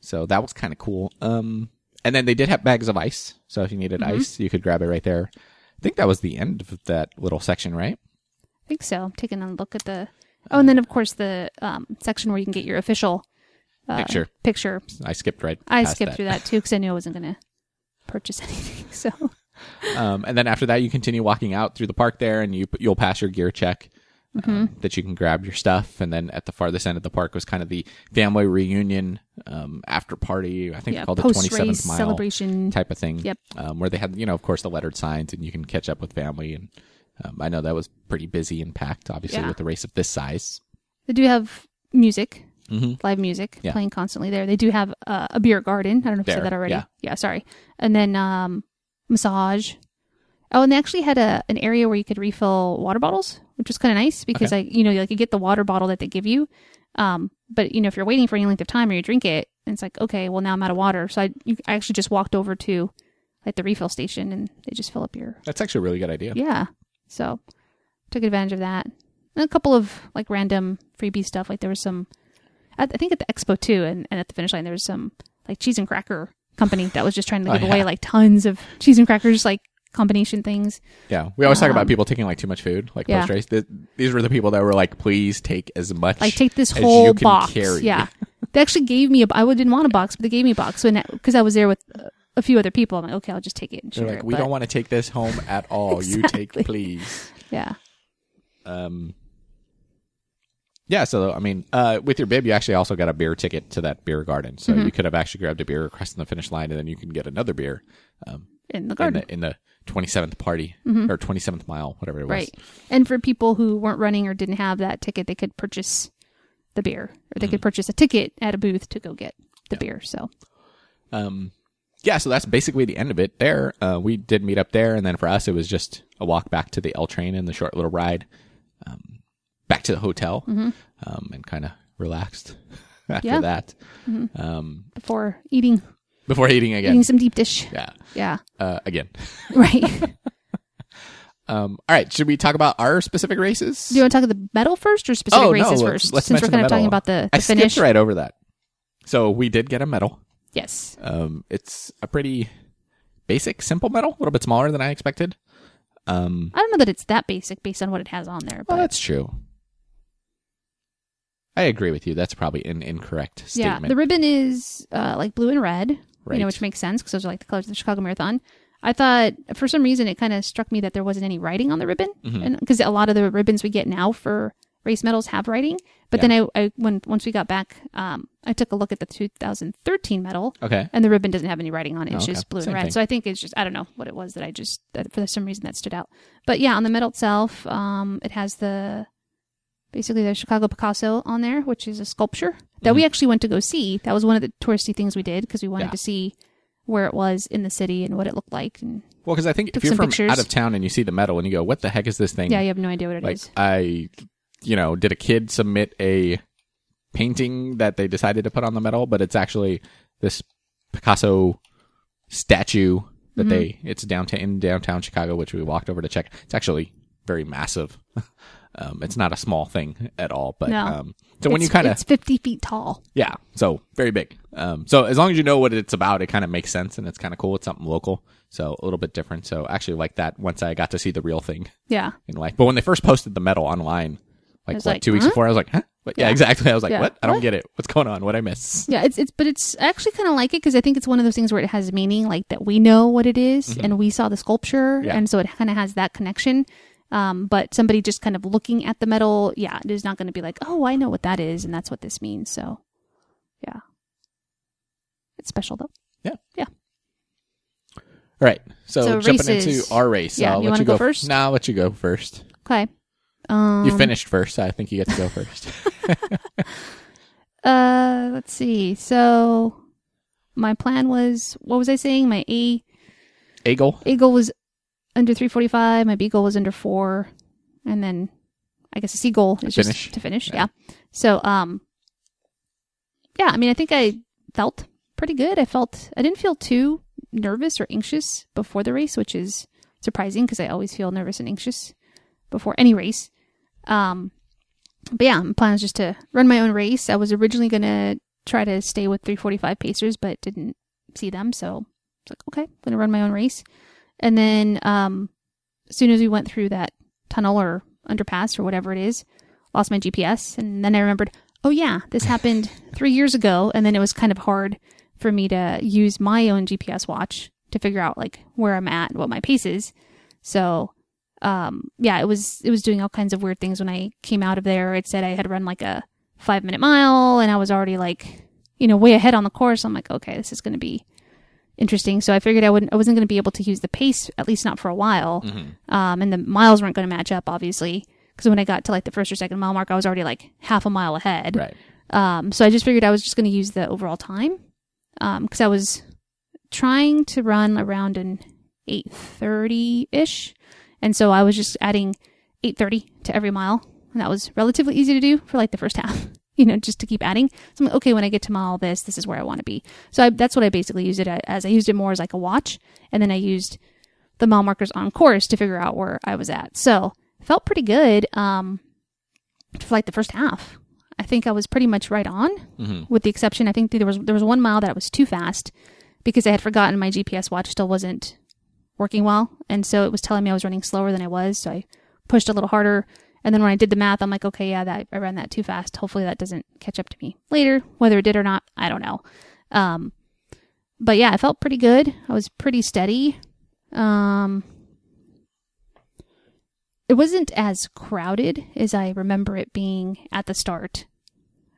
Speaker 1: So that was kind of cool. Um, and then they did have bags of ice. So if you needed
Speaker 2: Mm-hmm.
Speaker 1: ice, you could grab it right there. I think that was the end of that little section, right?
Speaker 2: I think so. I'm taking a look at the. Oh, and then of course the um, section where you can get your official uh,
Speaker 1: Picture.
Speaker 2: Picture.
Speaker 1: I skipped right.
Speaker 2: I
Speaker 1: past
Speaker 2: skipped
Speaker 1: that.
Speaker 2: through that too because I knew I wasn't going to purchase anything. So
Speaker 1: Um, and then after that, you continue walking out through the park there, and you you'll pass your gear check.
Speaker 2: Mm-hmm.
Speaker 1: Um, that you can grab your stuff, and then at the farthest end of the park was kind of the family reunion um, after party. I think
Speaker 2: yeah,
Speaker 1: they called
Speaker 2: post
Speaker 1: twenty seventh mile
Speaker 2: celebration.
Speaker 1: type of thing.
Speaker 2: Yep.
Speaker 1: Um, where they had, you know, of course, the lettered signs, and you can catch up with family. And um, I know that was pretty busy and packed, obviously,
Speaker 2: Yeah.
Speaker 1: with the race of this size.
Speaker 2: They do have music,
Speaker 1: Mm-hmm.
Speaker 2: live music
Speaker 1: Yeah.
Speaker 2: playing constantly there. They do have uh, a beer garden. I don't know if you
Speaker 1: There,
Speaker 2: said that already.
Speaker 1: yeah.
Speaker 2: yeah, sorry. And then um, massage. Oh, and they actually had a an area where you could refill water bottles, which was kind of nice because
Speaker 1: Okay.
Speaker 2: like you know like you get the water bottle that they give you, um, but you know if you're waiting for any length of time or you drink it, it's like okay, well now I'm out of water, so I you, I actually just walked over to like the refill station and they just fill up your
Speaker 1: That's actually a really good idea.
Speaker 2: yeah. So took advantage of that. And a couple of like random freebie stuff. Like there was some, I I think at the expo too, and, and at the finish line there was some like cheese and cracker company that was just trying to
Speaker 1: Oh,
Speaker 2: give away like tons of cheese and crackers, like combination things.
Speaker 1: Yeah, we always talk about
Speaker 2: Um,
Speaker 1: people taking like too much food, like
Speaker 2: yeah.
Speaker 1: post race. Th- these were the people that were like, "Please take as much."
Speaker 2: Like take this
Speaker 1: as
Speaker 2: whole box.
Speaker 1: carry.
Speaker 2: Yeah. they actually gave me a. I didn't want a box, but they gave me a box. So because I was there with uh, a few other people, I'm like, okay, I'll just take it and
Speaker 1: They're like,
Speaker 2: it.
Speaker 1: "We
Speaker 2: But,
Speaker 1: don't want to take this home at all. You take, please."
Speaker 2: Yeah.
Speaker 1: Um, yeah, so I mean, uh, with your bib, you actually also got a beer ticket to that beer garden, so
Speaker 2: Mm-hmm.
Speaker 1: you could have actually grabbed a beer across the finish line, and then you can get another beer um,
Speaker 2: In the garden.
Speaker 1: in the twenty seventh party
Speaker 2: Mm-hmm.
Speaker 1: or twenty seventh mile, whatever it was.
Speaker 2: Right. And for people who weren't running or didn't have that ticket, they could purchase the beer or they could purchase a ticket at a booth to go get the beer. So,
Speaker 1: Um, yeah, so that's basically the end of it. There, uh, we did meet up there, and then for us, it was just a walk back to the L train and the short little ride, um, back to the hotel,
Speaker 2: Mm-hmm.
Speaker 1: um, and kind of relaxed after
Speaker 2: Yeah.
Speaker 1: that. Um,
Speaker 2: before eating
Speaker 1: before eating again.
Speaker 2: eating some deep dish.
Speaker 1: yeah,
Speaker 2: Yeah.
Speaker 1: uh, again.
Speaker 2: Right.
Speaker 1: Um, all right, should we talk about our specific races?
Speaker 2: Do you want to talk about the medal first or specific
Speaker 1: oh
Speaker 2: races
Speaker 1: no,
Speaker 2: 1st
Speaker 1: let's, let's
Speaker 2: Since we're kind
Speaker 1: the
Speaker 2: of talking about the,
Speaker 1: I
Speaker 2: the finish.
Speaker 1: skipped right over that. So we did get a medal.
Speaker 2: Yes.
Speaker 1: Um, it's a pretty basic, simple medal, a little bit smaller than I expected. Um,
Speaker 2: I don't know that it's that basic based on what it has on there, but
Speaker 1: well, that's true. I agree with you. That's probably an incorrect statement.
Speaker 2: yeah, the ribbon is uh, like blue and red, you know, which makes sense because those are like the colors of the Chicago Marathon. I thought for some reason it kind of struck me that there wasn't any writing on the ribbon,
Speaker 1: Mm-hmm.
Speaker 2: and because a lot of the ribbons we get now for race medals have writing. But then I, I when once we got back, um, I took a look at the 2013 medal,
Speaker 1: okay.
Speaker 2: and the ribbon doesn't have any writing on it. It's
Speaker 1: okay.
Speaker 2: just blue
Speaker 1: Same
Speaker 2: and red.
Speaker 1: thing.
Speaker 2: So I think it's just I don't know what it was that I just that for some reason that stood out. But yeah, on the medal itself, um, it has the basically the Chicago Picasso on there, which is a sculpture that we actually went to go see. That was one of the touristy things we did because we wanted
Speaker 1: Mm-hmm. Yeah.
Speaker 2: to see where it was in the city and what it looked like. And
Speaker 1: Well, because I think if you're from
Speaker 2: pictures.
Speaker 1: out of town and you see the medal and you go, "What the heck is this thing?"
Speaker 2: yeah, you have no idea what it is.
Speaker 1: like I, you know, did a kid submit a painting that they decided to put on the medal, but it's actually this Picasso statue that
Speaker 2: Mm-hmm.
Speaker 1: they. It's downtown in downtown Chicago, which we walked over to check. It's actually very massive. um, it's not a small thing at all, but
Speaker 2: No.
Speaker 1: um, so when
Speaker 2: It's-
Speaker 1: you kind of
Speaker 2: it's 50 feet tall.
Speaker 1: yeah, so very big. Um, so as long as you know what it's about, it kind of makes sense and it's kind of cool. It's something local, so a little bit different. So I actually like that once I got to see the real thing
Speaker 2: Yeah.
Speaker 1: in life. But when they first posted the medal online, like what
Speaker 2: like,
Speaker 1: two weeks before, I was like, huh? But yeah,
Speaker 2: Yeah.
Speaker 1: exactly. I was like,
Speaker 2: Yeah.
Speaker 1: what? I don't
Speaker 2: What?
Speaker 1: get it. What's going on? What I miss?
Speaker 2: Yeah, it's it's but it's I actually kind of like it because I think it's one of those things where it has meaning, like that we know what it is and we saw the sculpture,
Speaker 1: Mm-hmm. Yeah.
Speaker 2: and so it kind of has that connection. Um, but somebody just kind of looking at the medal, yeah, it is not going to be like, oh, I know what that is, and that's what this means. So, yeah, it's special though. Yeah, yeah.
Speaker 1: All right. So,
Speaker 2: So
Speaker 1: jumping
Speaker 2: races.
Speaker 1: into our race.
Speaker 2: Yeah,
Speaker 1: I'll
Speaker 2: you
Speaker 1: let
Speaker 2: wanna
Speaker 1: you
Speaker 2: go
Speaker 1: go
Speaker 2: first?
Speaker 1: Nah, I'll let you go first.
Speaker 2: Okay. Um,
Speaker 1: you finished first. So I think you get to go first.
Speaker 2: Uh, let's see. So my plan was what was I saying? My A
Speaker 1: A goal.
Speaker 2: A goal was under 345. My B goal was under four, and then I guess a C goal is
Speaker 1: Finish.
Speaker 2: just to finish.
Speaker 1: Yeah.
Speaker 2: Yeah. So um, yeah. I mean, I think I felt pretty good. I felt I didn't feel too nervous or anxious before the race, which is surprising because I always feel nervous and anxious before any race. Um, but yeah, my plan was just to run my own race. I was originally gonna try to stay with 345 pacers, but didn't see them, so it's like okay, I'm gonna run my own race. And then um, as soon as we went through that tunnel or underpass or whatever it is, lost my GPS, and then I remembered, oh yeah, this happened three years ago, and then it was kind of hard for me to use my own GPS watch to figure out like where I'm at and what my pace is. So um yeah it was it was doing all kinds of weird things when i came out of there. It said i had run like a five minute mile and i was already like you know way ahead on the course. I'm like okay this is going to be interesting so i figured i wouldn't i wasn't going to be able to use the pace at least not for a while um and the miles weren't going to match up obviously because when i got to like the first or second mile mark i was already like half a mile ahead
Speaker 1: Right.
Speaker 2: um, so I just figured I was just going to use the overall time because I was trying to run around an eight thirty ish, and so I was just adding eight thirty to every mile, and that was relatively easy to do for like the first half. You know, just to keep adding. So I'm like, okay, when I get to mile this, this is where I want to be. So I, that's what I basically used it as. I used it more as like a watch, and then I used the mile markers on course to figure out where I was at. So felt pretty good um, for like the first half. I think I was pretty much right on,
Speaker 1: Mm-hmm.
Speaker 2: with the exception I think there was there was one mile that I was too fast because I had forgotten my GPS watch still wasn't working well, and so it was telling me I was running slower than I was. So I pushed a little harder, and then when I did the math, I'm like, okay, yeah, that I ran that too fast. Hopefully that doesn't catch up to me later. Whether it did or not, I don't know. Um, but yeah, I felt pretty good. I was pretty steady. Um, it wasn't as crowded as I remember it being at the start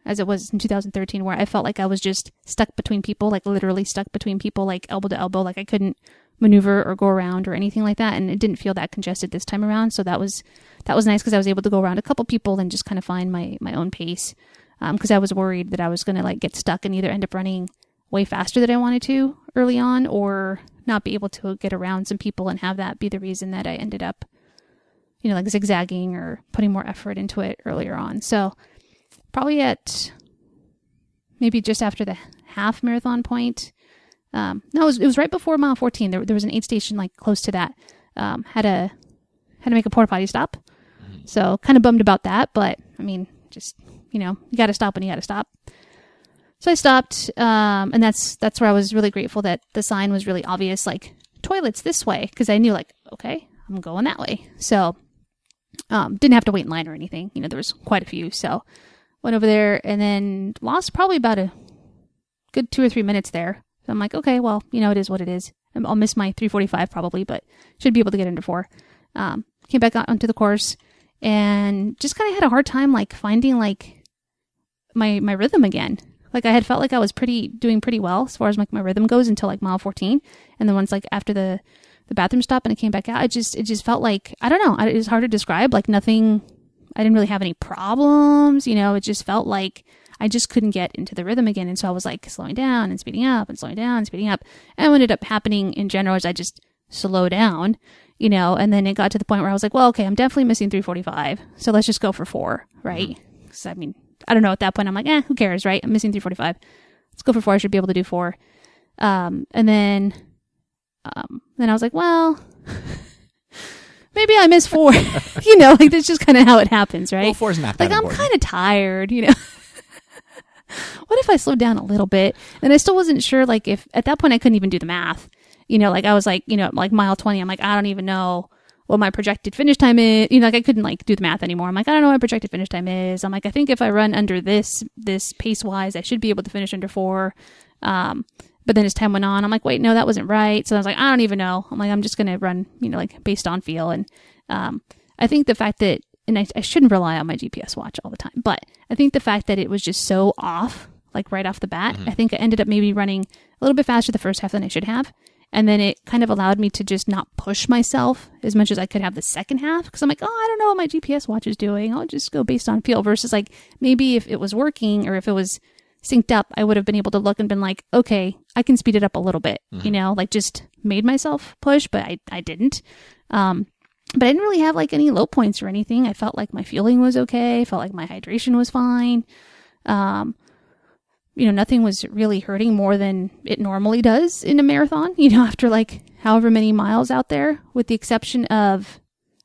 Speaker 2: as it was in 2013 where I felt like I was just stuck between people, like literally stuck between people, like elbow to elbow, like I couldn't maneuver or go around or anything like that. And it didn't feel that congested this time around. So that was, that was nice because I was able to go around a couple people and just kind of find my, my own pace. Um, cause I was worried that I was going to like get stuck and either end up running way faster than I wanted to early on or not be able to get around some people and have that be the reason that I ended up, you know, like zigzagging or putting more effort into it earlier on. So, probably at maybe just after the half marathon point. Um, no, it was, it was right before mile 14. There, there was an aid station like close to that. Um, had a had to make a porta potty stop, so kind of bummed about that. But I mean, just you know, you got to stop when you got to stop. So I stopped, um, and that's that's where I was really grateful that the sign was really obvious, like toilets this way, because I knew like okay, I'm going that way. So um, didn't have to wait in line or anything. You know, there was quite a few, so went over there and then lost probably about a good two or three minutes there. So I'm like, okay, well, you know, it is what it is. I'll miss my 345 probably, but should be able to get under four. Um, came back onto the course and just kind of had a hard time like finding like my my rhythm again. Like I had felt like I was pretty doing pretty well as far as like my rhythm goes until like mile 14, and then once like after the the bathroom stop and I came back out, it just it just felt like I don't know. It was hard to describe. Like nothing. I didn't really have any problems. You know, it just felt like I just couldn't get into the rhythm again, and so I was like slowing down and speeding up and slowing down and speeding up. And what ended up happening in general is I just slow down. You know, and then it got to the point where I was like, well, okay, I'm definitely missing 345, so let's just go for four, right? 'Cause, I mean, I don't know. At that point, I'm like, eh, who cares, right? I'm missing 345. Let's go for four. I should be able to do four. Um, and then, um, then I was like, well, maybe I miss four. you know, like that's just kind of how it happens, right?
Speaker 1: Well, four's not that
Speaker 2: like I'm kind of tired, you know. what if I slowed down a little bit? And I still wasn't sure, like, if at that point I couldn't even do the math. You know, like I was like, you know, like mile 20, I'm like, I don't even know what my projected finish time is. You know, like I couldn't like do the math anymore. I'm like, I don't know what my projected finish time is. I'm like, I think if I run under this, this pace wise, I should be able to finish under four. Um, but then as time went on, I'm like, wait, no, that wasn't right. So I was like, I don't even know. I'm like, I'm just going to run, you know, like based on feel. And, um, I think the fact that, and I, I shouldn't rely on my GPS watch all the time, but I think the fact that it was just so off, like right off the bat, I think I ended up maybe running a little bit faster the first half than I should have. And then it kind of allowed me to just not push myself as much as I could have the second half because I'm like, oh, I don't know what my GPS watch is doing. I'll just go based on feel versus like maybe if it was working or if it was synced up, I would have been able to look and been like, okay, I can speed it up a little bit, you know, like just made myself push, but I, I didn't. Um, but I didn't really have like any low points or anything. I felt like my fueling was okay. I felt like my hydration was fine. Um, you know, nothing was really hurting more than it normally does in a marathon, you know, after like however many miles out there, with the exception of,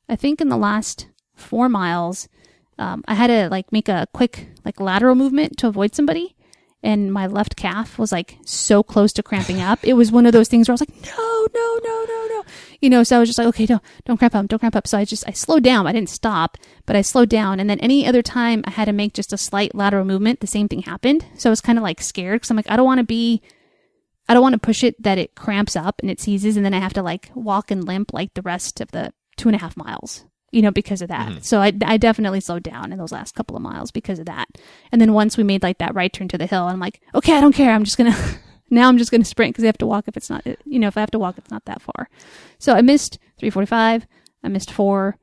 Speaker 2: I think in the last four miles, um, I had to like make a quick like lateral movement to avoid somebody. And my left calf was like so close to cramping up. It was one of those things where I was like, no, no, no, no, no. You know, so I was just like, okay, don't, don't cramp up, don't cramp up. So I just, I slowed down. I didn't stop, but I slowed down. And then any other time I had to make just a slight lateral movement, the same thing happened. So I was kind of like scared because I'm like, I don't want to be, I don't want to push it that it cramps up and it seizes and then I have to like walk and limp like the rest of the two and a half miles, you know, because of that. So I, I definitely slowed down in those last couple of miles because of that. And then once we made like that right turn to the hill, I'm like, okay, I don't care. I'm just going to, now I'm just going to sprint because I have to walk if it's not, you know, if I have to walk, it's not that far. So I missed 345. I missed four.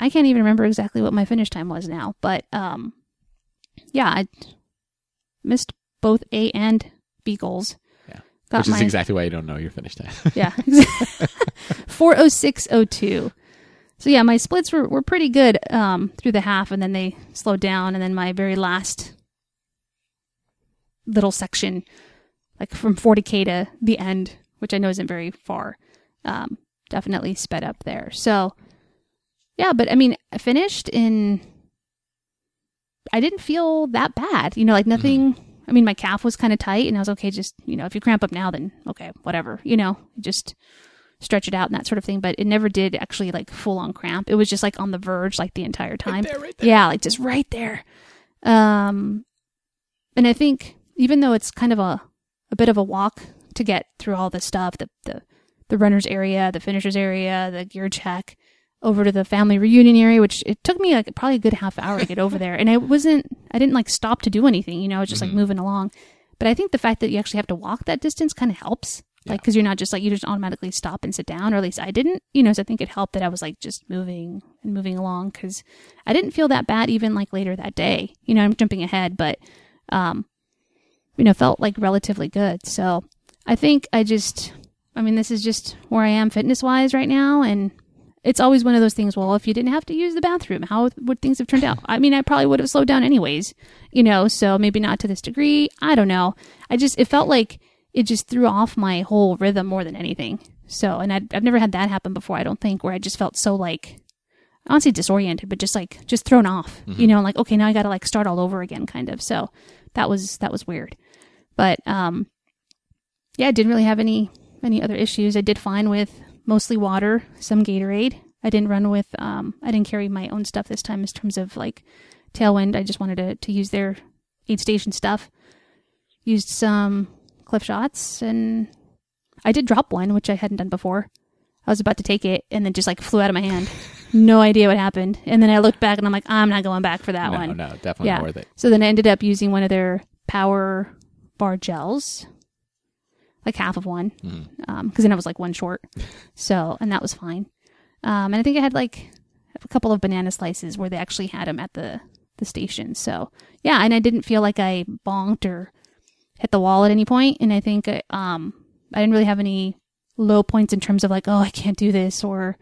Speaker 2: I can't even remember exactly what my finish time was now, but, um, yeah, I missed both A and B goals.
Speaker 1: Yeah.
Speaker 2: Got
Speaker 1: Which is
Speaker 2: my-
Speaker 1: exactly why you don't know your finish time.
Speaker 2: yeah. 40602. So yeah, my splits were, were pretty good um, through the half and then they slowed down and then my very last little section like from 40k to the end, which I know isn't very far, um, definitely sped up there. So yeah, but I mean, I finished in I didn't feel that bad. You know, like nothing I mean, my calf was kind of tight and I was okay just, you know, if you cramp up now then okay, whatever, you know, just stretch it out and that sort of thing, but it never did actually like full on cramp. It was just like on the verge like the entire time.
Speaker 1: there, right there.
Speaker 2: Yeah, like just right there. Um and I think even though it's kind of a a bit of a walk to get through all the stuff, the the the runners area, the finishers area, the gear check, over to the family reunion area, which it took me like probably a good half hour to get over there. And I wasn't, I didn't like stop to do anything, you know, I was just like moving along. But I think the fact that you actually have to walk that distance kind of helps. Like, cause you're not just like, you just automatically stop and sit down, or at least I didn't, you know, so I think it helped that I was like just moving and moving along cause I didn't feel that bad even like later that day. You know, I'm jumping ahead, but, um, you know, felt like relatively good. So I think I just, I mean, this is just where I am fitness wise right now. And it's always one of those things. Well, if you didn't have to use the bathroom, how would things have turned out? I mean, I probably would have slowed down anyways, you know, so maybe not to this degree. I don't know. I just, it felt like it just threw off my whole rhythm more than anything. So, and I'd, I've never had that happen before, I don't think, where I just felt so like, I don't say disoriented, but just like, just thrown off, you know, like, okay, now I got to like start all over again, kind of. So that was, that was weird. But, um, yeah, I didn't really have any, any other issues. I did fine with mostly water, some Gatorade. I didn't run with, um, I didn't carry my own stuff this time in terms of like Tailwind. I just wanted to, to use their aid station stuff. Used some Clif Shots and I did drop one, which I hadn't done before. I was about to take it and then just like flew out of my hand. no idea what happened. And then I looked back and I'm like, I'm not going back for that
Speaker 1: no,
Speaker 2: one.
Speaker 1: no, definitely
Speaker 2: Yeah.
Speaker 1: not worth it.
Speaker 2: So then I ended up using one of their power bar gels, like half of one, because then I was like one short. So, and that was fine. Um, and I think I had like a couple of banana slices where they actually had them at the the station. So yeah, and I didn't feel like I bonked or hit the wall at any point. And I think I, um, I didn't really have any low points in terms of like, oh, I can't do this or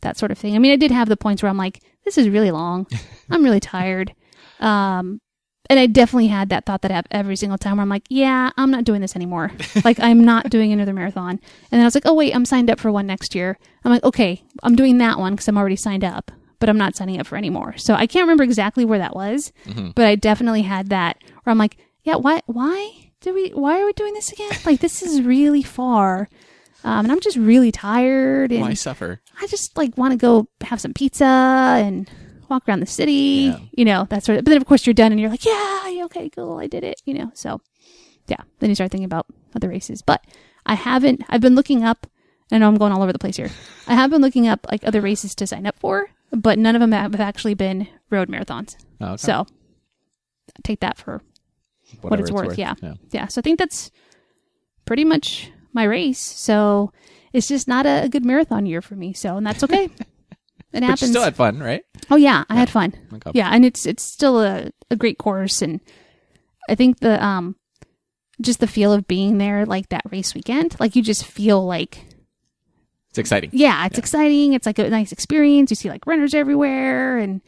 Speaker 2: that sort of thing. I mean, I did have the points where I'm like, this is really long. I'm really tired. Um, and I definitely had that thought that I have every single time where I'm like, yeah, I'm not doing this anymore. like, I'm not doing another marathon. And then I was like, oh, wait, I'm signed up for one next year. I'm like, okay, I'm doing that one because I'm already signed up, but I'm not signing up for any more. So I can't remember exactly where that was, but I definitely had that where I'm like, yeah, why, why do we, why are we doing this again? Like, this is really far. Um, and I'm just really tired and
Speaker 1: Why suffer?
Speaker 2: I just like want to go have some pizza and walk around the city,
Speaker 1: Yeah.
Speaker 2: you know, that sort of. But then of course you're done and you're like, yeah, yeah, okay, cool, I did it, you know. So yeah, then you start thinking about other races. But I haven't. I've been looking up. I know I'm going all over the place here. I have been looking up like other races to sign up for, but none of them have actually been road marathons.
Speaker 1: Oh, okay.
Speaker 2: So take that for
Speaker 1: Whatever
Speaker 2: it's worth, yeah.
Speaker 1: yeah.
Speaker 2: yeah. So I think that's pretty much my race. So it's just not a, a good marathon year for me. So, and that's okay. it
Speaker 1: But you still had fun, right?
Speaker 2: oh yeah, I had fun.
Speaker 1: Okay.
Speaker 2: Yeah, and it's it's still a, a great course, and I think the um just the feel of being there, like that race weekend, like you just feel like
Speaker 1: It's exciting.
Speaker 2: yeah, it's exciting. It's like a nice experience. You see like runners everywhere, and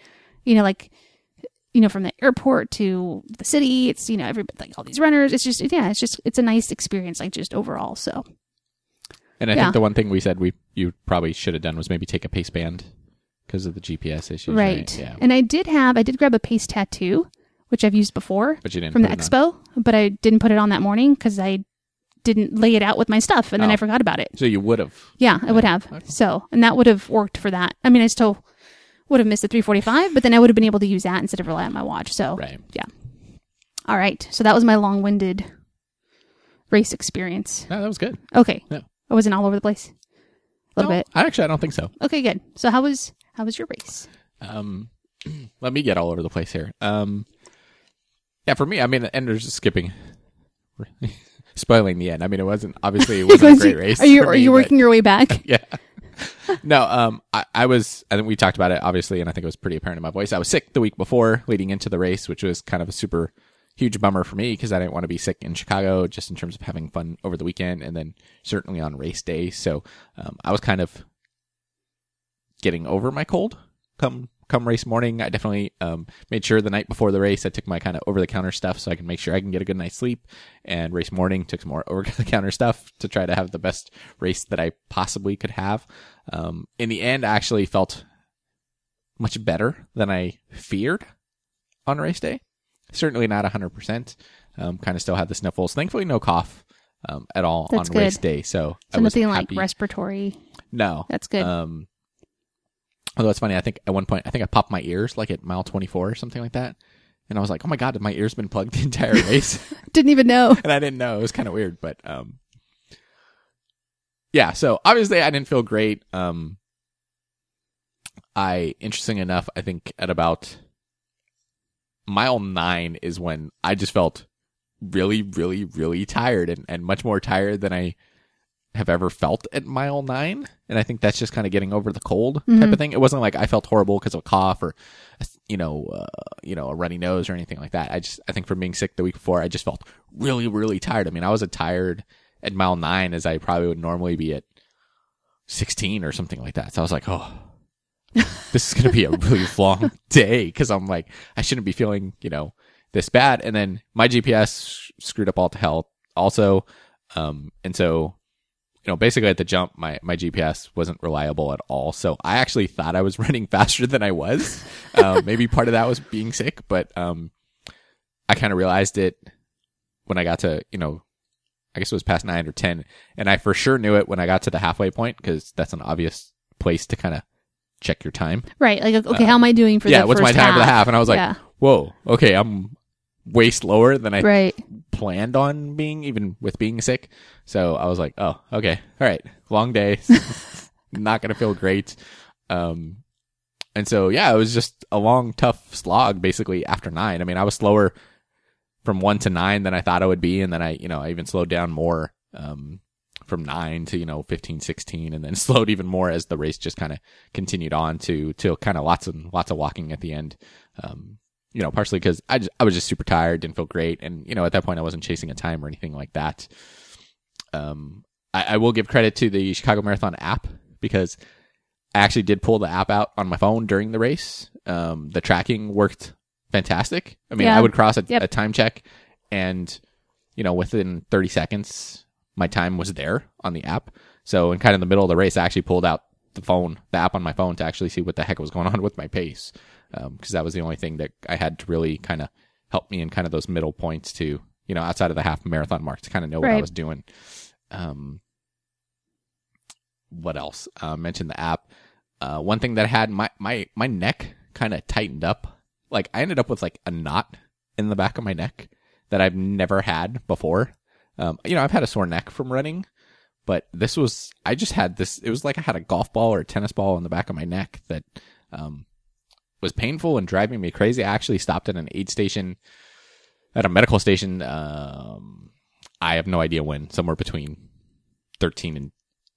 Speaker 2: you know like you know from the airport to the city, it's you know every like all these runners. It's just yeah, it's just it's a nice experience like just overall. So
Speaker 1: And I
Speaker 2: Yeah.
Speaker 1: think the one thing we said we you probably should have done was maybe take a pace band because of the GPS issues.
Speaker 2: right,
Speaker 1: Yeah.
Speaker 2: and I did have I did grab a pace tattoo, which I've used before.
Speaker 1: But you didn't
Speaker 2: from the expo, but I didn't put it on that morning because I didn't lay it out with my stuff, and then
Speaker 1: Oh.
Speaker 2: I forgot about it.
Speaker 1: So you would have.
Speaker 2: Yeah, I would have. So, and that would have worked for that. I mean, I still would have missed the 345, but then I would have been able to use that instead of rely on my watch. So,
Speaker 1: Right.
Speaker 2: all right. So that was my long-winded race experience.
Speaker 1: No, that was good.
Speaker 2: Okay,
Speaker 1: Yeah.
Speaker 2: I wasn't all over the place. A little
Speaker 1: No,
Speaker 2: bit.
Speaker 1: I actually I don't think so.
Speaker 2: Okay, good. So how was how was your race?
Speaker 1: Um, let me get all over the place here. Um, yeah, for me, I mean, and there's just skipping, spoiling the end. I mean, it wasn't obviously it wasn't a great race.
Speaker 2: Are you
Speaker 1: for
Speaker 2: are
Speaker 1: me,
Speaker 2: you
Speaker 1: but-
Speaker 2: working your way back?
Speaker 1: Yeah. no, um, I, I was, I think we talked about it obviously, and I think it was pretty apparent in my voice. I was sick the week before leading into the race, which was kind of a super huge bummer for me because I didn't want to be sick in Chicago just in terms of having fun over the weekend and then certainly on race day. So, um, I was kind of getting over my cold come, come race morning. I definitely, um, made sure the night before the race, I took my kind of over the counter stuff so I can make sure I can get a good night's sleep and race morning took some more over the counter stuff to try to have the best race that I possibly could have. Um, in the end, I actually felt much better than I feared on race day. Certainly not 100%. Um, kind of still had the sniffles. Thankfully, no cough um, at all
Speaker 2: That's
Speaker 1: on race day. So,
Speaker 2: So nothing like respiratory.
Speaker 1: No.
Speaker 2: That's good.
Speaker 1: Um, although it's funny, I think at one point, I think I popped my ears like at mile 24 or something like that. And I was like, oh my God, have my ears been plugged the entire race?
Speaker 2: Didn't even know.
Speaker 1: and I didn't know. It was kind of weird, but um, yeah. So obviously, I didn't feel great. Um, I interesting enough, I think at about mile nine is when I just felt really, really, really tired and and much more tired than I have ever felt at mile nine. And I think that's just kind of getting over the cold type of thing. It wasn't like I felt horrible because of a cough or, you know, uh, you know, a runny nose or anything like that. I just, I think from being sick the week before, I just felt really, really tired. I mean, I was as tired at mile nine as I probably would normally be at 16 or something like that. So I was like, oh, this is going to be a really long day because I'm like, I shouldn't be feeling, you know, this bad. And then my GPS screwed up all to hell also. Um, and so, you know, basically at the jump, my, my GPS wasn't reliable at all. So I actually thought I was running faster than I was. Uh, maybe part of that was being sick, but, um, I kind of realized it when I got to, you know, I guess it was past nine or 10. And I for sure knew it when I got to the halfway point because that's an obvious place to kind of check your time.
Speaker 2: Right. Like, okay, how am I doing for
Speaker 1: yeah, what's my time for the half? And I was like,
Speaker 2: Yeah.
Speaker 1: whoa, okay, I'm way slower than I
Speaker 2: Right.
Speaker 1: planned on being, even with being sick. So I was like, oh, okay, all right, long day, not gonna feel great. Um, and so yeah, it was just a long, tough slog basically after nine. I mean, I was slower from one to nine than I thought I would be, and then I, you know, I even slowed down more. Um, from nine to you know 15 16 and then slowed even more as the race just kind of continued on to to kind of lots and lots of walking at the end um you know partially because I, just, I was just super tired didn't feel great. And you know at that point i wasn't chasing a time or anything like that. Um I, I will give credit to the chicago marathon app because i actually did pull the app out on my phone during the race. Um the tracking worked fantastic. I mean
Speaker 2: Yeah.
Speaker 1: i would cross a,
Speaker 2: Yep.
Speaker 1: a time check and you know within 30 seconds my time was there on the app. So in kind of the middle of the race i actually pulled out the phone the app on my phone to actually see what the heck was going on with my pace because that was the only thing that i had to really kind of help me in kind of those middle points to you know outside of the half marathon mark to kind of know what i was doing. Um what else? Uh, mentioned the app. Uh, one thing that I had my my my neck kind of tightened up. Like i ended up with like a knot in the back of my neck that i've never had before. Um, you know i've had a sore neck from running but this was i just had this it was like i had a golf ball or a tennis ball in the back of my neck that um, was painful and driving me crazy i actually stopped at an aid station at a medical station um, i have no idea when somewhere between 13 and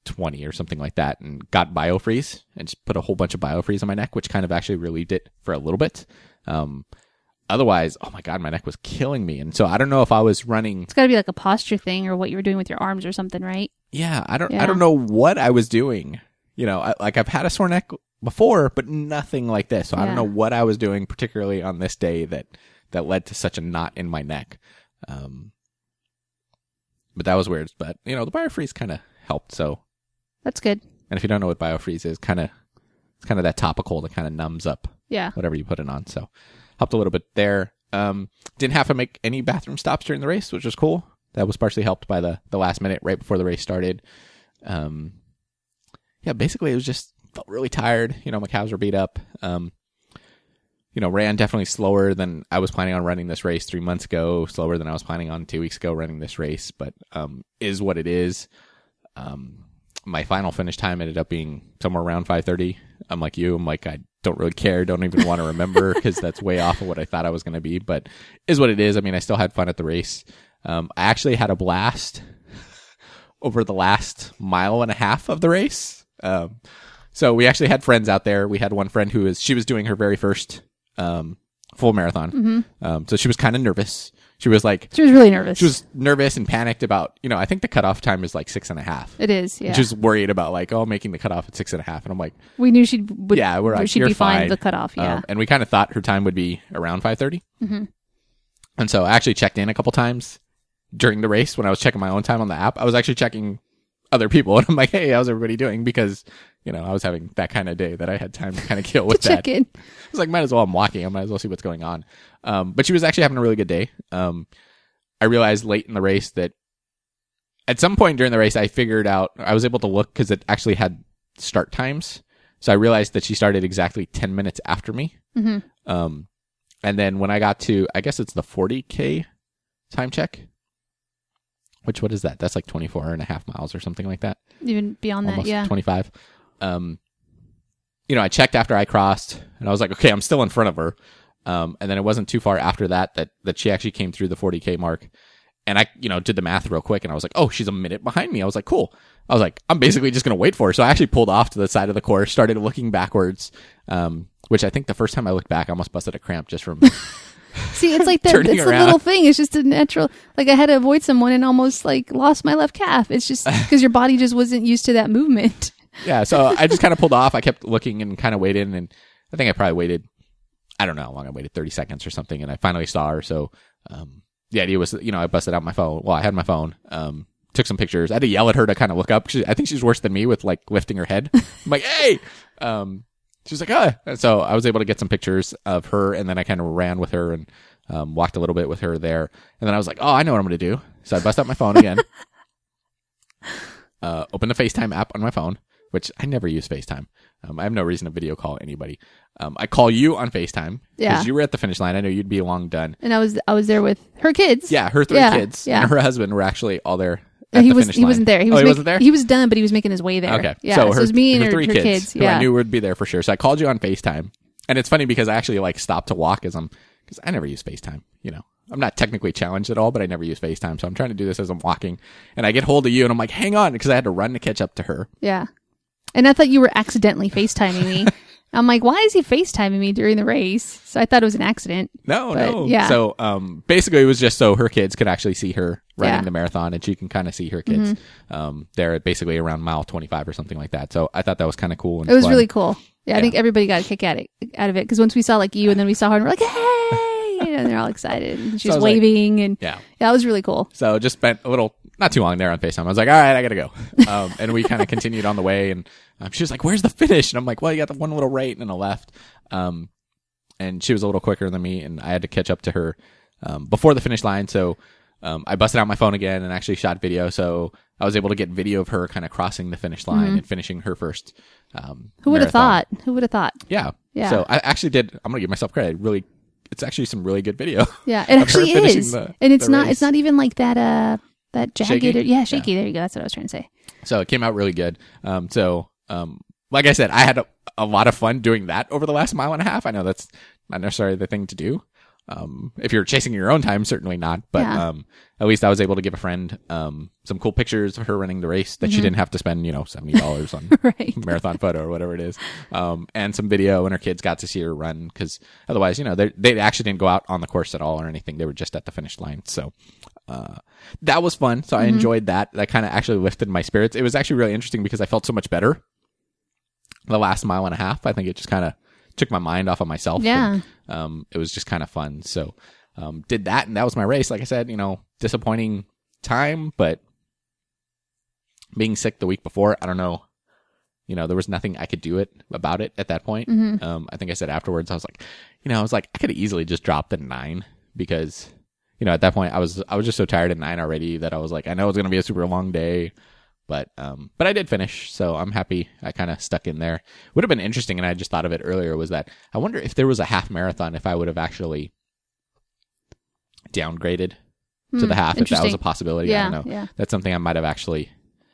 Speaker 1: 20 or something like that and got biofreeze and just put a whole bunch of biofreeze on my neck, which kind of actually relieved it for a little bit. Um, otherwise, oh my God, my neck was killing me. And so I don't know if I was running.
Speaker 2: It's got to be like a posture thing or what you were doing with your arms or something, right?
Speaker 1: Yeah. I don't,
Speaker 2: Yeah.
Speaker 1: I don't know what I was doing. You know, I, like I've had a sore neck before, but nothing like this. So I don't
Speaker 2: Yeah.
Speaker 1: know what I was doing, particularly on this day that, that led to such a knot in my neck. Um, but that was weird. But you know, the biofreeze kind of helped. So
Speaker 2: That's good.
Speaker 1: And if you don't know what biofreeze is, kind of it's kind of that topical that kind of numbs up
Speaker 2: Yeah.
Speaker 1: whatever you put it on. So helped a little bit there. Um, didn't have to make any bathroom stops during the race, which was cool. That was partially helped by the the last minute right before the race started. Um, yeah, basically it was just felt really tired. You know, my calves were beat up. Um, you know, ran definitely slower than I was planning on running this race three months ago, slower than I was planning on two weeks ago running this race, but um, is what it is. Um, my final finish time ended up being somewhere around 5:30. I'm like you. I'm like I don't really care. Don't even want to remember because that's way off of what I thought I was going to be. But is what it is. I mean, I still had fun at the race. Um, I actually had a blast over the last mile and a half of the race. Um, so we actually had friends out there. We had one friend who was she was doing her very first um, full marathon. Um, so she was kind of nervous. She was like
Speaker 2: She was really nervous.
Speaker 1: she was nervous and panicked about you know I think the cutoff time is like six and a half.
Speaker 2: It is. Yeah.
Speaker 1: Just worried about like oh making the cutoff at six and a half, and I'm like
Speaker 2: we knew she would.
Speaker 1: yeah we're like
Speaker 2: she'd be fine. The cutoff. Yeah.
Speaker 1: Um, and we kind of thought her time would be around five
Speaker 2: Mm-hmm.
Speaker 1: And so I actually checked in a couple times during the race when I was checking my own time on the app. I was actually checking other people, and I'm like, hey, how's everybody doing? Because you know I was having that kind of day that I had time to kind of kill with that.
Speaker 2: In.
Speaker 1: I was like, might as well. I'm walking. I might as well see what's going on. Um, but she was actually having a really good day. Um, I realized late in the race that at some point during the race, I figured out I was able to look because it actually had start times. So I realized that she started exactly 10 minutes after me.
Speaker 2: hmm
Speaker 1: Um, and then when I got to, I guess it's the 40K time check, which what is that? That's like 24 and a half miles or something like that
Speaker 2: Even beyond that, yeah.
Speaker 1: 25. Um, you know, I checked after I crossed and I was like, okay, I'm still in front of her. Um, and then it wasn't too far after that, that, that she actually came through the 40k mark and I, you know, did the math real quick and I was like, oh, she's a minute behind me. I was like, cool. I was like, I'm basically just going to wait for her. So I actually pulled off to the side of the course, started looking backwards. Um, which I think the first time I looked back, I almost busted a cramp just from,
Speaker 2: See, it's like that.
Speaker 1: Turning
Speaker 2: It's the
Speaker 1: around.
Speaker 2: little thing. It's just a natural. Like I had to avoid someone and almost like lost my left calf. It's just because your body just wasn't used to that movement.
Speaker 1: Yeah. So I just kind of pulled off. I kept looking and kind of waited. And I think I probably waited, I don't know how long I waited, 30 seconds or something. And I finally saw her. So, um, the idea was, you know, I busted out my phone. Well, I had my phone, um, took some pictures. I had to yell at her to kind of look up. She, I think she's worse than me with like lifting her head. I'm like, Hey, um, she was like, ah. And so I was able to get some pictures of her and then I kind of ran with her and, um, walked a little bit with her there. And then I was like, Oh, I know what I'm going to do. So I bust out my phone again. uh, open the FaceTime app on my phone, which I never use FaceTime. Um, I have no reason to video call anybody. Um, I call you on FaceTime because
Speaker 2: Yeah.
Speaker 1: you were at the finish line. I know you'd be long done.
Speaker 2: And I was I was there with her kids.
Speaker 1: Yeah, her three
Speaker 2: Yeah,
Speaker 1: kids
Speaker 2: yeah.
Speaker 1: and her husband were actually all there.
Speaker 2: And
Speaker 1: At
Speaker 2: he
Speaker 1: the
Speaker 2: was
Speaker 1: finish
Speaker 2: he
Speaker 1: line.
Speaker 2: wasn't there. He
Speaker 1: oh,
Speaker 2: was
Speaker 1: he
Speaker 2: make-
Speaker 1: wasn't there.
Speaker 2: He was done, but he was making his way there.
Speaker 1: Okay,
Speaker 2: Yeah.
Speaker 1: so her,
Speaker 2: it was me and
Speaker 1: her
Speaker 2: her,
Speaker 1: three kids. who
Speaker 2: Yeah.
Speaker 1: I knew would be there for sure. So I called you on FaceTime, and it's funny because I actually like stopped to walk as I'm because I never use FaceTime. You know, I'm not technically challenged at all, but I never use FaceTime. So I'm trying to do this as I'm walking, and I get hold of you, and I'm like, hang on, because I had to run to catch up to her.
Speaker 2: Yeah. And I thought you were accidentally FaceTiming me. I'm like, why is he FaceTiming me during the race? So I thought it was an accident.
Speaker 1: No,
Speaker 2: But,
Speaker 1: no.
Speaker 2: yeah.
Speaker 1: So, um, basically, it was just so her kids could actually see her running
Speaker 2: Yeah. Mm-hmm.
Speaker 1: the marathon, and she can kind of see her kids. Um, they're basically around mile 25 or something like that. So I thought that was kind of cool. And
Speaker 2: It was
Speaker 1: fun.
Speaker 2: really cool. Yeah, I think everybody got a kick at it out of it because once we saw like you and then we saw her and we're like, hey, and they're all excited and she's
Speaker 1: I was like-
Speaker 2: waving and
Speaker 1: yeah.
Speaker 2: yeah, that was really cool.
Speaker 1: So just spent a little, not too long there on FaceTime. I was like, all right, I gotta go. Um, and we kind of continued on the way and um, she was like, where's the finish? And I'm like, well, you got the one little right and a left. Um, and she was a little quicker than me and I had to catch up to her, um, before the finish line. So, um, I busted out my phone again and actually shot video. So I was able to get video of her kind of crossing the finish line and finishing her first, um,
Speaker 2: Who would have thought? Who would have thought?
Speaker 1: Yeah.
Speaker 2: Yeah.
Speaker 1: So I actually did, I'm gonna give myself credit. Really, it's actually some really good video.
Speaker 2: Yeah, it actually is,
Speaker 1: the-
Speaker 2: and it's not.
Speaker 1: race.
Speaker 2: It's not even like that. Uh, that jagged.
Speaker 1: Shaky?
Speaker 2: Yeah, shaky. There you go. That's what I was trying to say.
Speaker 1: So it came out really good. Um, so, um, like I said, I had a, a lot of fun doing that over the last mile and a half. I know that's not necessarily the thing to do. Um, if you're chasing your own time, certainly not. But
Speaker 2: Yeah.
Speaker 1: um, at least I was able to give a friend um, some cool pictures of her running the race that she didn't have to spend, you know, seventy dollars on
Speaker 2: right.
Speaker 1: marathon photo or whatever it is, um, and some video, and her kids got to see her run because otherwise, you know, they they actually didn't go out on the course at all or anything. They were just at the finish line. So uh, that was fun. So I enjoyed that. That kind of actually lifted my spirits. It was actually really interesting because I felt so much better the last mile and a half. I think it just kind of took my mind off of myself.
Speaker 2: Yeah.
Speaker 1: and, um, it was just kind of fun. So um, did that, and that was my race. Like I said, you know, disappointing time, but being sick the week before, I don't know. You know, there was nothing I could do it about it at that point. Um, I think I said afterwards, I was like, you know, I was like, I could easily just drop the nine because, you know, at that point I was I was just so tired at nine already that I was like, I know it's gonna be a super long day, but um, but I did finish, so I'm happy. I kind of stuck in there. Would have been interesting, and I just thought of it earlier. Was that I wonder if there was a half marathon, if I would have actually downgraded to the half, if that was
Speaker 2: Hmm,
Speaker 1: a possibility.
Speaker 2: Yeah,
Speaker 1: I don't know.
Speaker 2: yeah.
Speaker 1: That's something I might have actually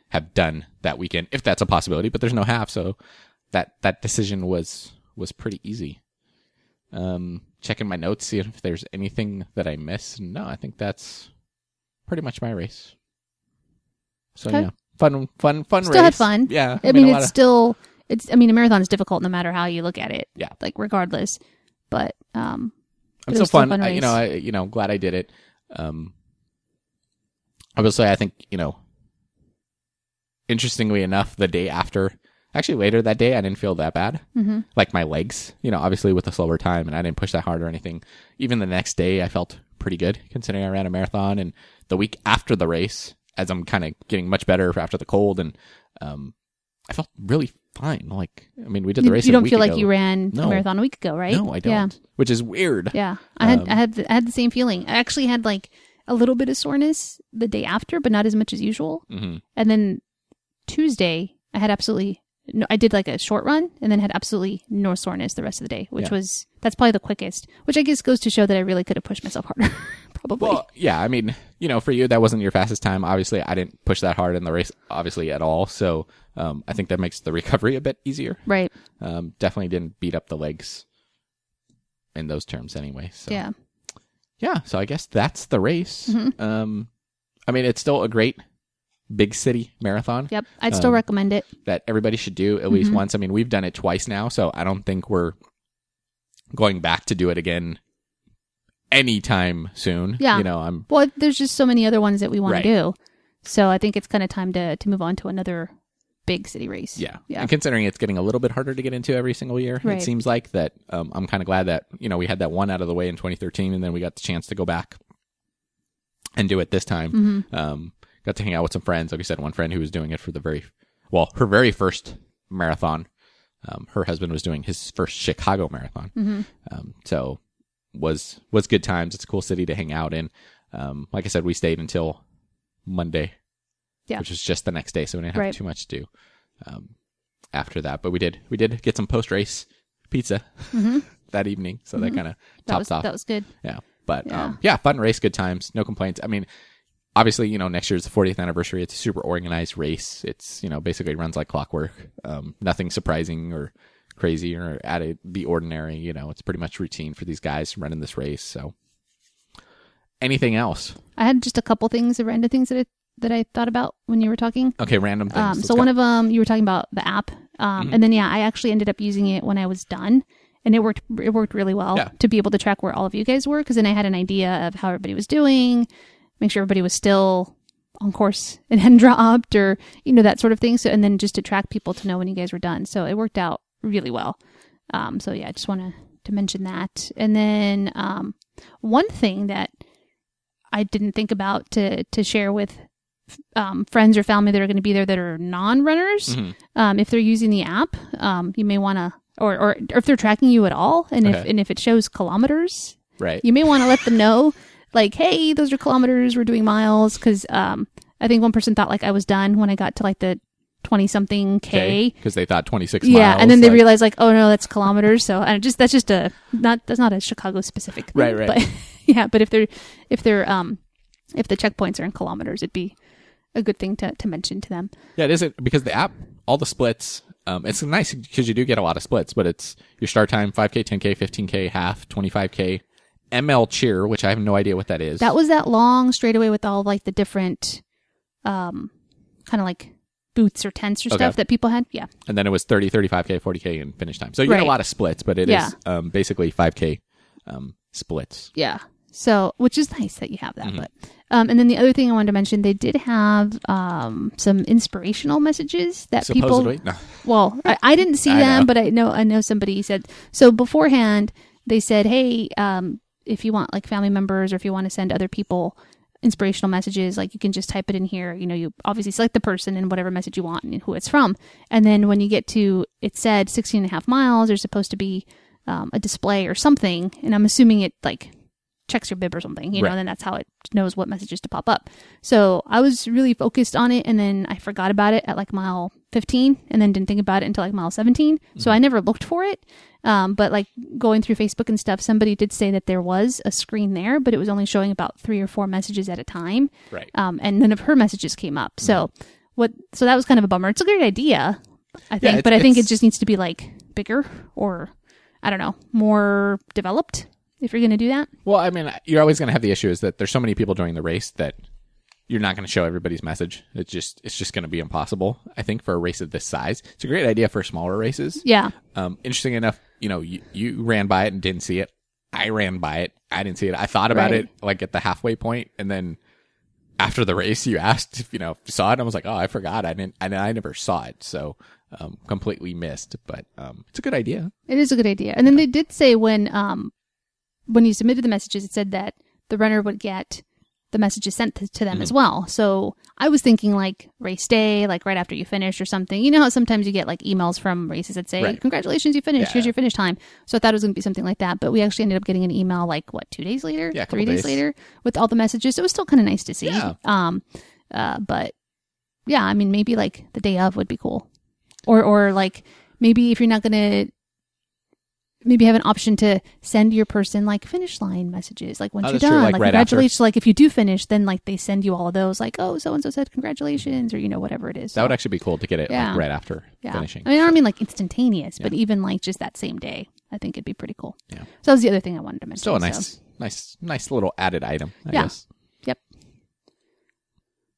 Speaker 1: have done that weekend, if that's a possibility. But there's no half, so that that decision was was pretty easy. Um, checking my notes, see if there's anything that I missed. No, I think that's pretty much my race. So
Speaker 2: Okay.
Speaker 1: yeah, fun, fun, fun
Speaker 2: Still
Speaker 1: race.
Speaker 2: had fun.
Speaker 1: Yeah,
Speaker 2: I mean,
Speaker 1: a
Speaker 2: it's
Speaker 1: of-
Speaker 2: still it's. I mean, a marathon is difficult no matter how you look at it.
Speaker 1: Yeah.
Speaker 2: Like regardless, but um,
Speaker 1: I'm still
Speaker 2: was still
Speaker 1: fun.
Speaker 2: fun
Speaker 1: I- you know. I, you know, glad I did it. Um, I will say, I think you know, interestingly enough, the day after, actually later that day, I didn't feel that bad.
Speaker 2: mhm.
Speaker 1: Like my legs, you know, obviously with a slower time, and I didn't push that hard or anything. Even the next day, I felt pretty good considering I ran a marathon. And the week after the race, as I'm kind of getting much better after the cold, and um, I felt really fine. Like, I mean, we did the race.
Speaker 2: you don't feel like you ran
Speaker 1: No.
Speaker 2: a marathon a week ago, right?
Speaker 1: No, I don't.
Speaker 2: Yeah.
Speaker 1: Which is weird.
Speaker 2: Yeah, I had
Speaker 1: Um,
Speaker 2: I had the, I had the same feeling. I actually had like a little bit of soreness the day after, but not as much as usual.
Speaker 1: hmm
Speaker 2: And then Tuesday, I had absolutely no. I did like a short run, and then had absolutely no soreness the rest of the day, which
Speaker 1: Yeah.
Speaker 2: was that's probably the quickest. Which I guess goes to show that I really could have pushed myself harder. probably.
Speaker 1: Well, yeah, I mean, you know, for you that wasn't your fastest time. Obviously, I didn't push that hard in the race, obviously at all. So, um, I think that makes the recovery a bit easier.
Speaker 2: right.
Speaker 1: Um, definitely didn't beat up the legs in those terms anyway. So,
Speaker 2: Yeah.
Speaker 1: yeah. So I guess that's the race.
Speaker 2: Mm-hmm.
Speaker 1: Um, I mean, it's still a great big city marathon
Speaker 2: Yep. I'd still
Speaker 1: Um,
Speaker 2: recommend it.
Speaker 1: that everybody should do at
Speaker 2: Mm-hmm.
Speaker 1: least once. I mean, we've done it twice now, so I don't think we're going back to do it again anytime soon.
Speaker 2: Yeah.
Speaker 1: You know, I'm
Speaker 2: Well, there's just so many other ones that we want
Speaker 1: Right.
Speaker 2: to do. So I think it's kind of time to to move on to another big city race.
Speaker 1: Yeah.
Speaker 2: Yeah.
Speaker 1: And considering it's getting a little bit harder to get into every single year,
Speaker 2: Right.
Speaker 1: it seems like that um, I'm kind of glad that, you know, we had that one out of the way in 2013 and then we got the chance to go back and do it this time.
Speaker 2: Mm-hmm.
Speaker 1: Um, got to hang out with some friends. Like I said, one friend who was doing it for the very, well, her very first marathon. Um, her husband was doing his first Chicago marathon.
Speaker 2: Mm-hmm.
Speaker 1: Um, so was, was good times. It's a cool city to hang out in. Um, like I said, we stayed until Monday,
Speaker 2: Yeah.
Speaker 1: which was just the next day. So we didn't have
Speaker 2: Right.
Speaker 1: too much to do um, after that. But we did we did get some post race pizza that evening, so that kind of
Speaker 2: Mm-hmm.
Speaker 1: Topped
Speaker 2: was
Speaker 1: off.
Speaker 2: that was good.
Speaker 1: yeah, but
Speaker 2: Yeah.
Speaker 1: Um, yeah, fun race, good times, no complaints. I mean, obviously, you know, next year's the 40th anniversary. It's a super organized race. It's you know basically runs like clockwork. Um, nothing surprising or crazy or out of the ordinary. You know, it's pretty much routine for these guys running this race. So, anything else?
Speaker 2: I had just a couple things, random things that I, that I thought about when you were talking.
Speaker 1: Okay, random things.
Speaker 2: Um, so
Speaker 1: go.
Speaker 2: one of them, you were talking about the app, um,
Speaker 1: Mm-hmm.
Speaker 2: and then yeah, I actually ended up using it when I was done, and it worked. It worked really well
Speaker 1: Yeah.
Speaker 2: to be able to track where all of you guys were, because then I had an idea of how everybody was doing, make sure everybody was still on course and hadn't dropped, or you know that sort of thing. So and then just to track people to know when you guys were done. So it worked out really well. Um, so yeah, I just want to to mention that, and then um, one thing that I didn't think about to to share with um, friends or family that are going to be there that are non-runners.
Speaker 1: Mhm.
Speaker 2: Um, if they're using the app, um, you may want to, or, or or if they're tracking you at all, and if and if it shows kilometers,
Speaker 1: right.
Speaker 2: you may want to let them know, like, hey, those are kilometers. We're doing miles because um, I think one person thought like I was done when I got to like the twenty something k.
Speaker 1: because they thought 26
Speaker 2: Yeah,
Speaker 1: miles,
Speaker 2: and then they
Speaker 1: like-
Speaker 2: realized like, oh no, that's kilometers. So I just that's just a not that's not a Chicago specific thing,
Speaker 1: Right, right.
Speaker 2: But yeah, but if they're if they're um if the checkpoints are in kilometers, it'd be a good thing to, to mention to them.
Speaker 1: Yeah, it isn't because the app, all the splits. Um, it's nice because you do get a lot of splits, but it's your start time, 5k, 10k, 15k, half, 25k, ML Cheer, which I have no idea what that is.
Speaker 2: That was that long straightaway with all like the different, um, kind of like boots or tents or
Speaker 1: Okay.
Speaker 2: stuff that people had. Yeah.
Speaker 1: and then it was 30, 35k, 40k, and finish time. So you get a lot of splits, but it is
Speaker 2: Yeah.
Speaker 1: um, basically 5k um, splits.
Speaker 2: Yeah. So, which is nice that you have
Speaker 1: Mm-hmm.
Speaker 2: that. But, um, and then the other thing I wanted to mention, they did have um, some inspirational messages that
Speaker 1: Supposedly,
Speaker 2: people.
Speaker 1: no.
Speaker 2: Well, I, I didn't see them, but I know I know somebody said so beforehand. They said, "Hey, um, if you want like family members, or if you want to send other people inspirational messages, like you can just type it in here. You know, you obviously select the person and whatever message you want and who it's from. And then when you get to it said 16 and a half miles, there's supposed to be um, a display or something, and I'm assuming it like checks your bib or something, you know,
Speaker 1: Right.
Speaker 2: and then that's how it knows what messages to pop up. So I was really focused on it and then I forgot about it at like mile 15 and then didn't think about it until like mile 17. So I never looked for it. Um, but like going through Facebook and stuff, somebody did say that there was a screen there, but it was only showing about three or four messages at a time.
Speaker 1: Right.
Speaker 2: Um, and none of her messages came up. So what, so that was kind of a bummer. It's a great idea, I think,
Speaker 1: it's-
Speaker 2: but I think it just needs to be like bigger or I don't know, more developed if you're going to do that.
Speaker 1: Well, I mean, you're always going to have the issue is that there's so many people joining the race that you're not going to show everybody's message. It's just it's just going to be impossible. I think for a race of this size, it's a great idea for smaller races.
Speaker 2: Yeah.
Speaker 1: Um, interesting enough, you know, you, you ran by it and didn't see it. I ran by it. I didn't see it. I thought about
Speaker 2: Right.
Speaker 1: it like at the halfway point, and then after the race, you asked if you know if you saw it. And I was like, oh, I forgot. I didn't. I, I never saw it, so um, completely missed. But um, it's a good idea.
Speaker 2: It is a good idea. And then they did say when um when you submitted the messages, it said that the runner would get the messages sent to, to them
Speaker 1: Mm-hmm.
Speaker 2: as well. So I was thinking like race day, like right after you finish or something. You know how sometimes you get like emails from races that say,
Speaker 1: Right.
Speaker 2: "Congratulations, you finished.
Speaker 1: Yeah.
Speaker 2: Here's your finish time." So I thought it was going to be something like that, but we actually ended up getting an email like what two days later,
Speaker 1: Yeah,
Speaker 2: three days.
Speaker 1: days.
Speaker 2: later, with all the messages. It was still kind of nice to see.
Speaker 1: Yeah.
Speaker 2: Um, uh, but yeah, I mean, maybe like the day of would be cool, or or like maybe if you're not gonna maybe have an option to send your person like finish line messages like once
Speaker 1: Oh,
Speaker 2: you're
Speaker 1: that's true,
Speaker 2: done
Speaker 1: like
Speaker 2: like,
Speaker 1: right after.
Speaker 2: congratulations like if you do finish then like they send you all of those like oh so and so said congratulations or you know whatever it is
Speaker 1: That would actually be cool to get it
Speaker 2: Yeah.
Speaker 1: like right after
Speaker 2: yeah
Speaker 1: finishing.
Speaker 2: i mean i don't mean like instantaneous but even like just that same day i think it'd be pretty cool
Speaker 1: Yeah.
Speaker 2: so that was the other thing i wanted to mention
Speaker 1: Still a
Speaker 2: so-
Speaker 1: nice, nice, nice little added item. I
Speaker 2: Yeah.
Speaker 1: guess
Speaker 2: yep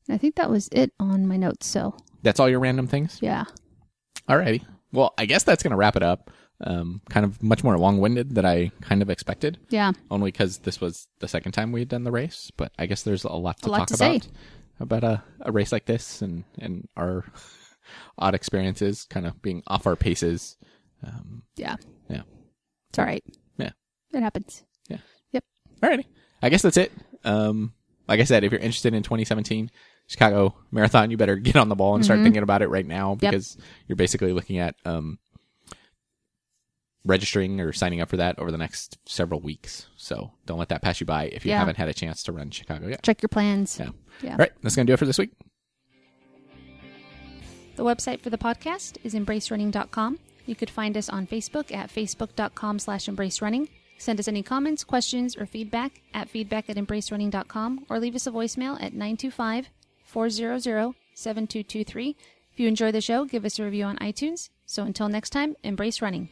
Speaker 2: i think that was it on my notes so
Speaker 1: that's all your random things.
Speaker 2: yeah
Speaker 1: all righty Well, I guess that's going to wrap it up. Um, kind of much more long-winded than I kind of expected.
Speaker 2: yeah
Speaker 1: Only because this was the second time we had done the race, but I guess there's a lot to
Speaker 2: A lot
Speaker 1: talk
Speaker 2: to say.
Speaker 1: about about a, a race like this and and our odd experiences, kind of being off our paces. Um,
Speaker 2: yeah
Speaker 1: yeah.
Speaker 2: it's all right
Speaker 1: Yeah.
Speaker 2: it happens Yeah. Yep.
Speaker 1: Alrighty. I guess that's it. Um, like I said, if you're interested in 2017 Chicago Marathon, you better get on the ball and start thinking about it right now
Speaker 2: Mm-hmm. Yep.
Speaker 1: because you're basically looking at um, registering or signing up for that over the next several weeks. So don't let that pass you by if you
Speaker 2: Yeah.
Speaker 1: haven't had a chance to run Chicago yet.
Speaker 2: check your plans
Speaker 1: Yeah.
Speaker 2: yeah
Speaker 1: All right, that's going to do it for this week.
Speaker 2: The website for the podcast is embracerunning.com. You could find us on Facebook at facebook.com slash embracerunning. Send us any comments, questions, or feedback at feedback at embracerunning.com or leave us a voicemail at 925 400 7223. If you enjoy the show, give us a review on iTunes. So until next time, embrace running.